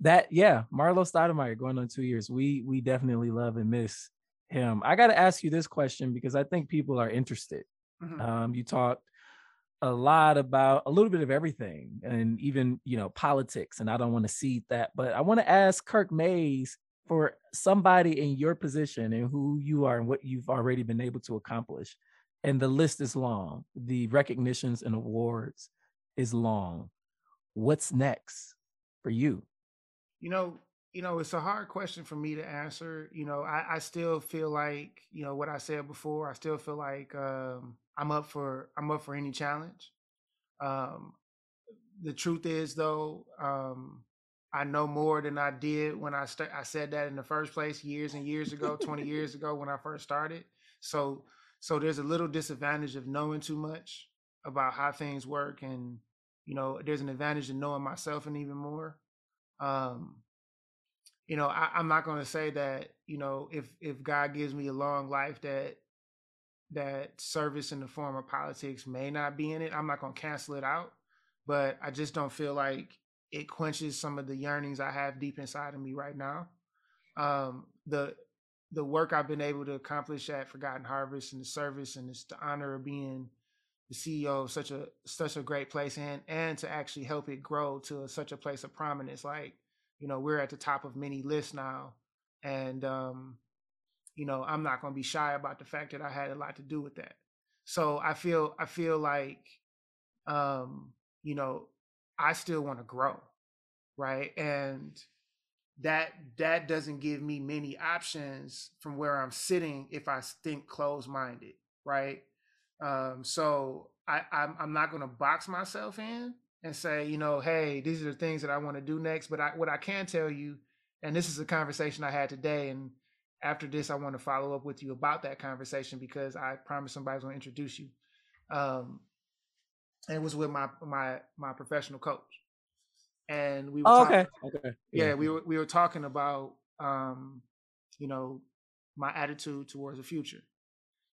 that, yeah, Marlowe Stoudamire going on two years. We we definitely love and miss him. I got to ask you this question because I think people are interested. Mm-hmm. Um, you talked a lot about a little bit of everything and even you know politics and i don't want to see that but i want to ask kirk mayes for somebody in your position and who you are and what you've already been able to accomplish. And the list is long. The recognitions and awards is long. What's next for you? You know you know, it's a hard question for me to answer. You know, I, I still feel like, you know, what I said before, I still feel like um, I'm up for I'm up for any challenge. Um, the truth is though, um, I know more than I did when I st- I said that in the first place years and years ago, 20 years ago when I first started. So so there's a little disadvantage of knowing too much about how things work and you know there's an advantage in knowing myself and even more um you know I, i'm not going to say that you know if if god gives me a long life that that service in the form of politics may not be in it i'm not going to cancel it out but i just don't feel like it quenches some of the yearnings i have deep inside of me right now um the the work I've been able to accomplish at Forgotten Harvest and the service and it's the honor of being the CEO of such a such a great place and and to actually help it grow to such a place of prominence. Like, you know, we're at the top of many lists now. And um, you know, I'm not gonna be shy about the fact that I had a lot to do with that. So I feel I feel like um, you know, I still want to grow. Right. And that that doesn't give me many options from where I'm sitting if I think closed minded, right? Um, so I, I'm, I'm not going to box myself in and say, you know, hey, these are the things that I want to do next. But I, what I can tell you, and this is a conversation I had today, and after this, I want to follow up with you about that conversation because I promised somebody's going to introduce you. Um, and it was with my my my professional coach and we were oh, talking, okay okay yeah. yeah we were we were talking about um you know my attitude towards the future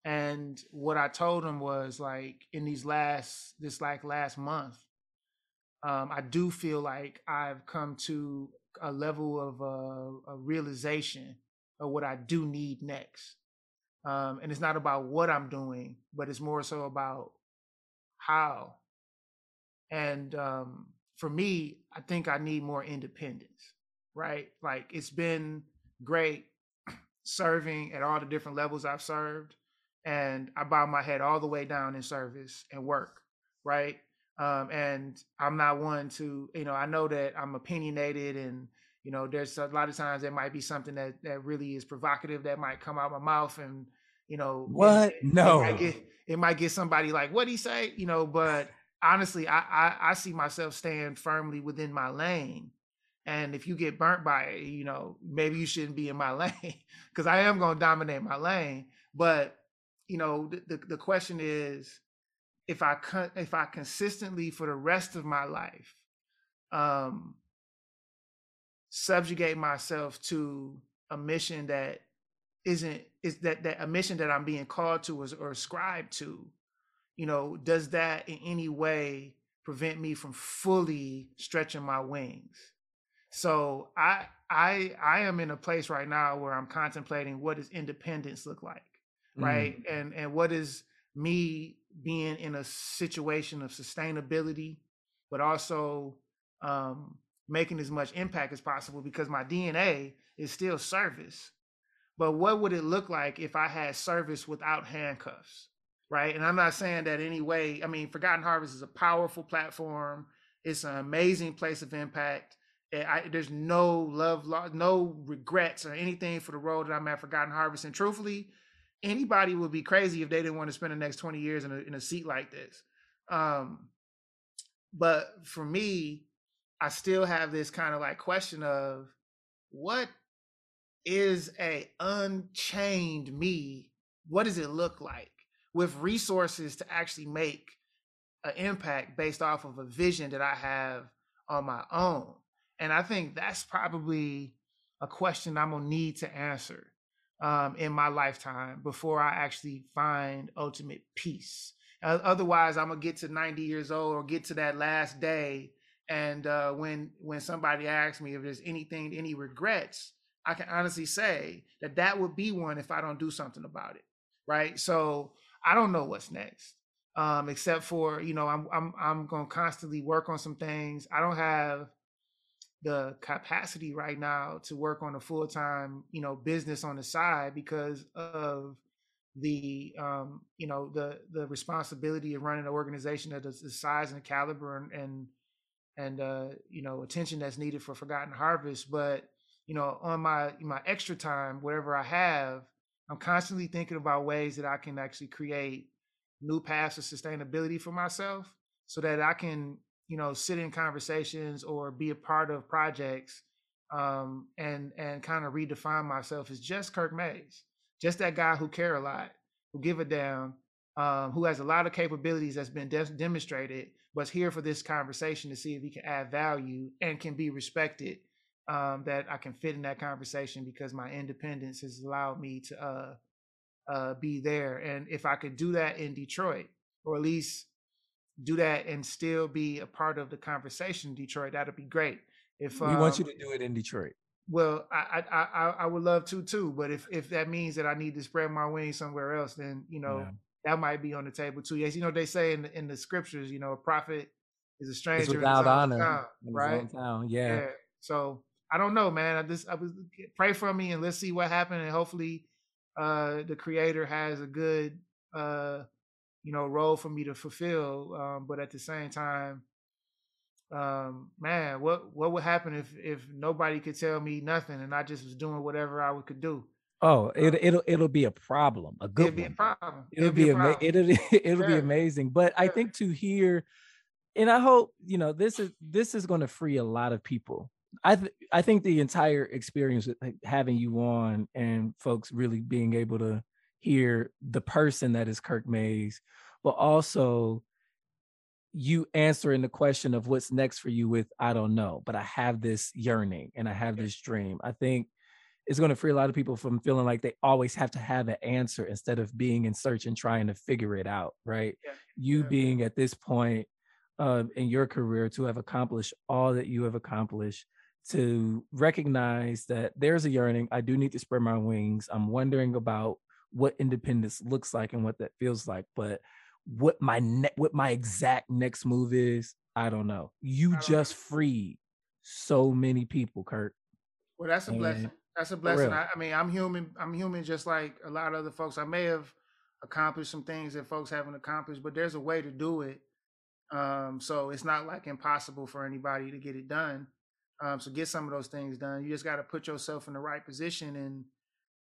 and what i told him was like in these last this like last month um i do feel like i've come to a level of uh, a realization of what i do need next um and it's not about what i'm doing but it's more so about how and um for me, I think I need more independence, right? Like it's been great serving at all the different levels I've served, and I bow my head all the way down in service and work, right? Um, and I'm not one to, you know, I know that I'm opinionated and you know, there's a lot of times there might be something that that really is provocative that might come out my mouth and you know what it, no it might, get, it might get somebody like what he say you know but honestly, I, I, I see myself staying firmly within my lane. And if you get burnt by it, you know, maybe you shouldn't be in my lane because I am going to dominate my lane. But you know, the, the, the question is, if I if I consistently for the rest of my life, um, subjugate myself to a mission that isn't is that that a mission that I'm being called to or, or ascribed to, you know, does that in any way prevent me from fully stretching my wings? So I I I am in a place right now where I'm contemplating what does independence look like, right? Mm. And and what is me being in a situation of sustainability, but also um, making as much impact as possible because my DNA is still service. But what would it look like if I had service without handcuffs? right? And I'm not saying that any way. I mean, Forgotten Harvest is a powerful platform. It's an amazing place of impact. I, there's no love, no regrets or anything for the role that I'm at Forgotten Harvest. And truthfully, anybody would be crazy if they didn't want to spend the next 20 years in a, in a seat like this. Um, but for me, I still have this kind of like question of what is a unchained me? What does it look like? with resources to actually make an impact based off of a vision that I have on my own. And I think that's probably a question I'm gonna need to answer um, in my lifetime before I actually find ultimate peace. Otherwise, I'm gonna get to 90 years old or get to that last day, and uh, when when somebody asks me if there's anything, any regrets, I can honestly say that that would be one if I don't do something about it. Right. So I don't know what's next. Um, except for you know, I'm I'm I'm to constantly work on some things. I don't have the capacity right now to work on a full time you know business on the side because of the um, you know the the responsibility of running an organization that is the size and the caliber and and, and uh, you know attention that's needed for Forgotten Harvest. But you know, on my my extra time, whatever I have, I'm constantly thinking about ways that I can actually create new paths of sustainability for myself so that I can you know, sit in conversations or be a part of projects um, and and kind of redefine myself as just Kirk Mayes, just that guy who care a lot, who give a damn, um, who has a lot of capabilities that's been de- demonstrated, but's here for this conversation to see if he can add value and can be respected. Um, that I can fit in that conversation because my independence has allowed me to uh, uh, be there. And if I could do that in Detroit, or at least do that and still be a part of the conversation in Detroit, that'd be great. If we um, want you to do it in Detroit. Well, I, I I I would love to too, but if if that means that I need to spread my wings somewhere else, then you know yeah. That might be on the table too. Yes, you know they say in the, in the scriptures, you know, a prophet is a stranger it's without honor, town, right? Town. Yeah. yeah. So I don't know, man. I just I was pray for me and let's see what happened, and hopefully, uh, the Creator has a good uh, you know, role for me to fulfill. Um, but at the same time, um, man, what what would happen if if nobody could tell me nothing and I just was doing whatever I could do? Oh, it, um, it'll it'll be a problem, a good it'll be one. a problem. It'll, it'll be, be ama- it'll it'll yeah. be amazing. But yeah. I think to hear, and I hope you know this is this is going to free a lot of people. I th- I think the entire experience with having you on and folks really being able to hear the person that is Kirk Mayes, but also you answering the question of what's next for you with I don't know, but I have this yearning and I have this dream. I think it's going to free a lot of people from feeling like they always have to have an answer instead of being in search and trying to figure it out, right? Yeah. You yeah. being at this point uh, in your career to have accomplished all that you have accomplished, to recognize that there's a yearning. I do need to spread my wings. I'm wondering about what independence looks like and what that feels like, but what my ne- what my exact next move is, I don't know. You just know. freed so many people, Kirk. Well, that's a and blessing. That's a blessing. I, I, mean, I'm human. I'm human, just like a lot of other folks. I may have accomplished some things that folks haven't accomplished, but there's a way to do it. Um, so it's not like impossible for anybody to get it done. Um, so get some of those things done. You just got to put yourself in the right position. And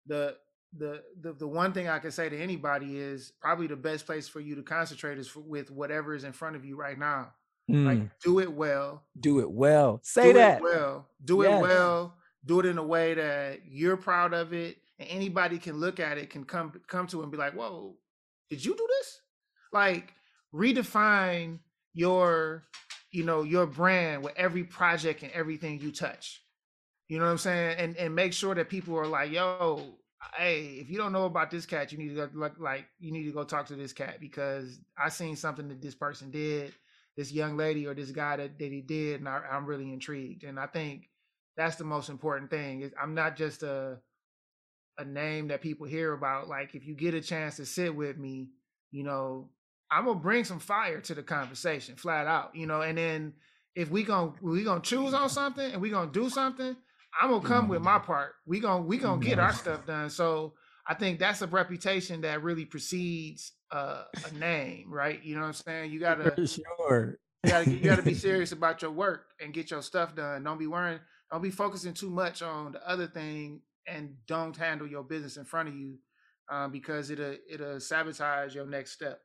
the the, the the one thing I can say to anybody is probably the best place for you to concentrate is for, with whatever is in front of you right now. Mm. Like do it well. Do it well. Say do that. well. Do yes. it well. Do it in a way that you're proud of it, and anybody can look at it, can come come to and be like, "Whoa, did you do this?" Like redefine your, you know, your brand with every project and everything you touch. You know what I'm saying? And and make sure that people are like, "Yo, hey, if you don't know about this cat, you need to go like, like you need to go talk to this cat because I seen something that this person did, this young lady or this guy that, that he did, and I, am really intrigued. And I think that's the most important thing. Is I'm not just a a name that people hear about. Like if you get a chance to sit with me, you know, I'm gonna bring some fire to the conversation, flat out. You know, and then if we gonna we gonna choose on something and we gonna do something I'm gonna come with my part. We gonna we gonna get our stuff done. So I think that's a reputation that really precedes uh, a name, right? You know what I'm saying? You gotta For sure. You gotta, you gotta be serious about your work and get your stuff done. Don't be worrying. Don't be focusing too much on the other thing, and don't handle your business in front of you um, because it'll it'll sabotage your next step.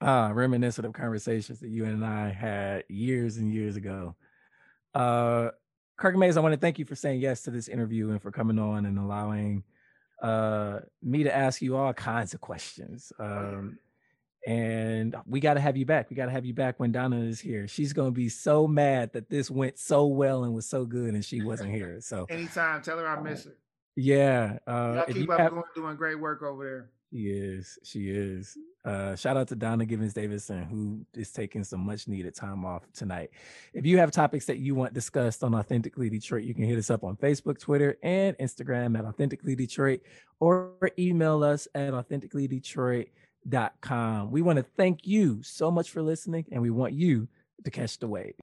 Ah, reminiscent of conversations that you and I had years and years ago. Uh, Kirk Mayes, I want to thank you for saying yes to this interview and for coming on and allowing uh, me to ask you all kinds of questions. Um, and we got to have you back. We got to have you back when Donna is here. She's going to be so mad that this went so well and was so good and she wasn't here. So anytime, tell her I miss her. Yeah. Uh, keep up have, doing great work over there. She is. She is. Uh, shout out to Donna Givens Davidson, who is taking some much needed time off tonight. If you have topics that you want discussed on Authentically Detroit, you can hit us up on Facebook, Twitter, and Instagram at Authentically Detroit or email us at authenticallydetroit.com. We want to thank you so much for listening, and we want you to catch the wave.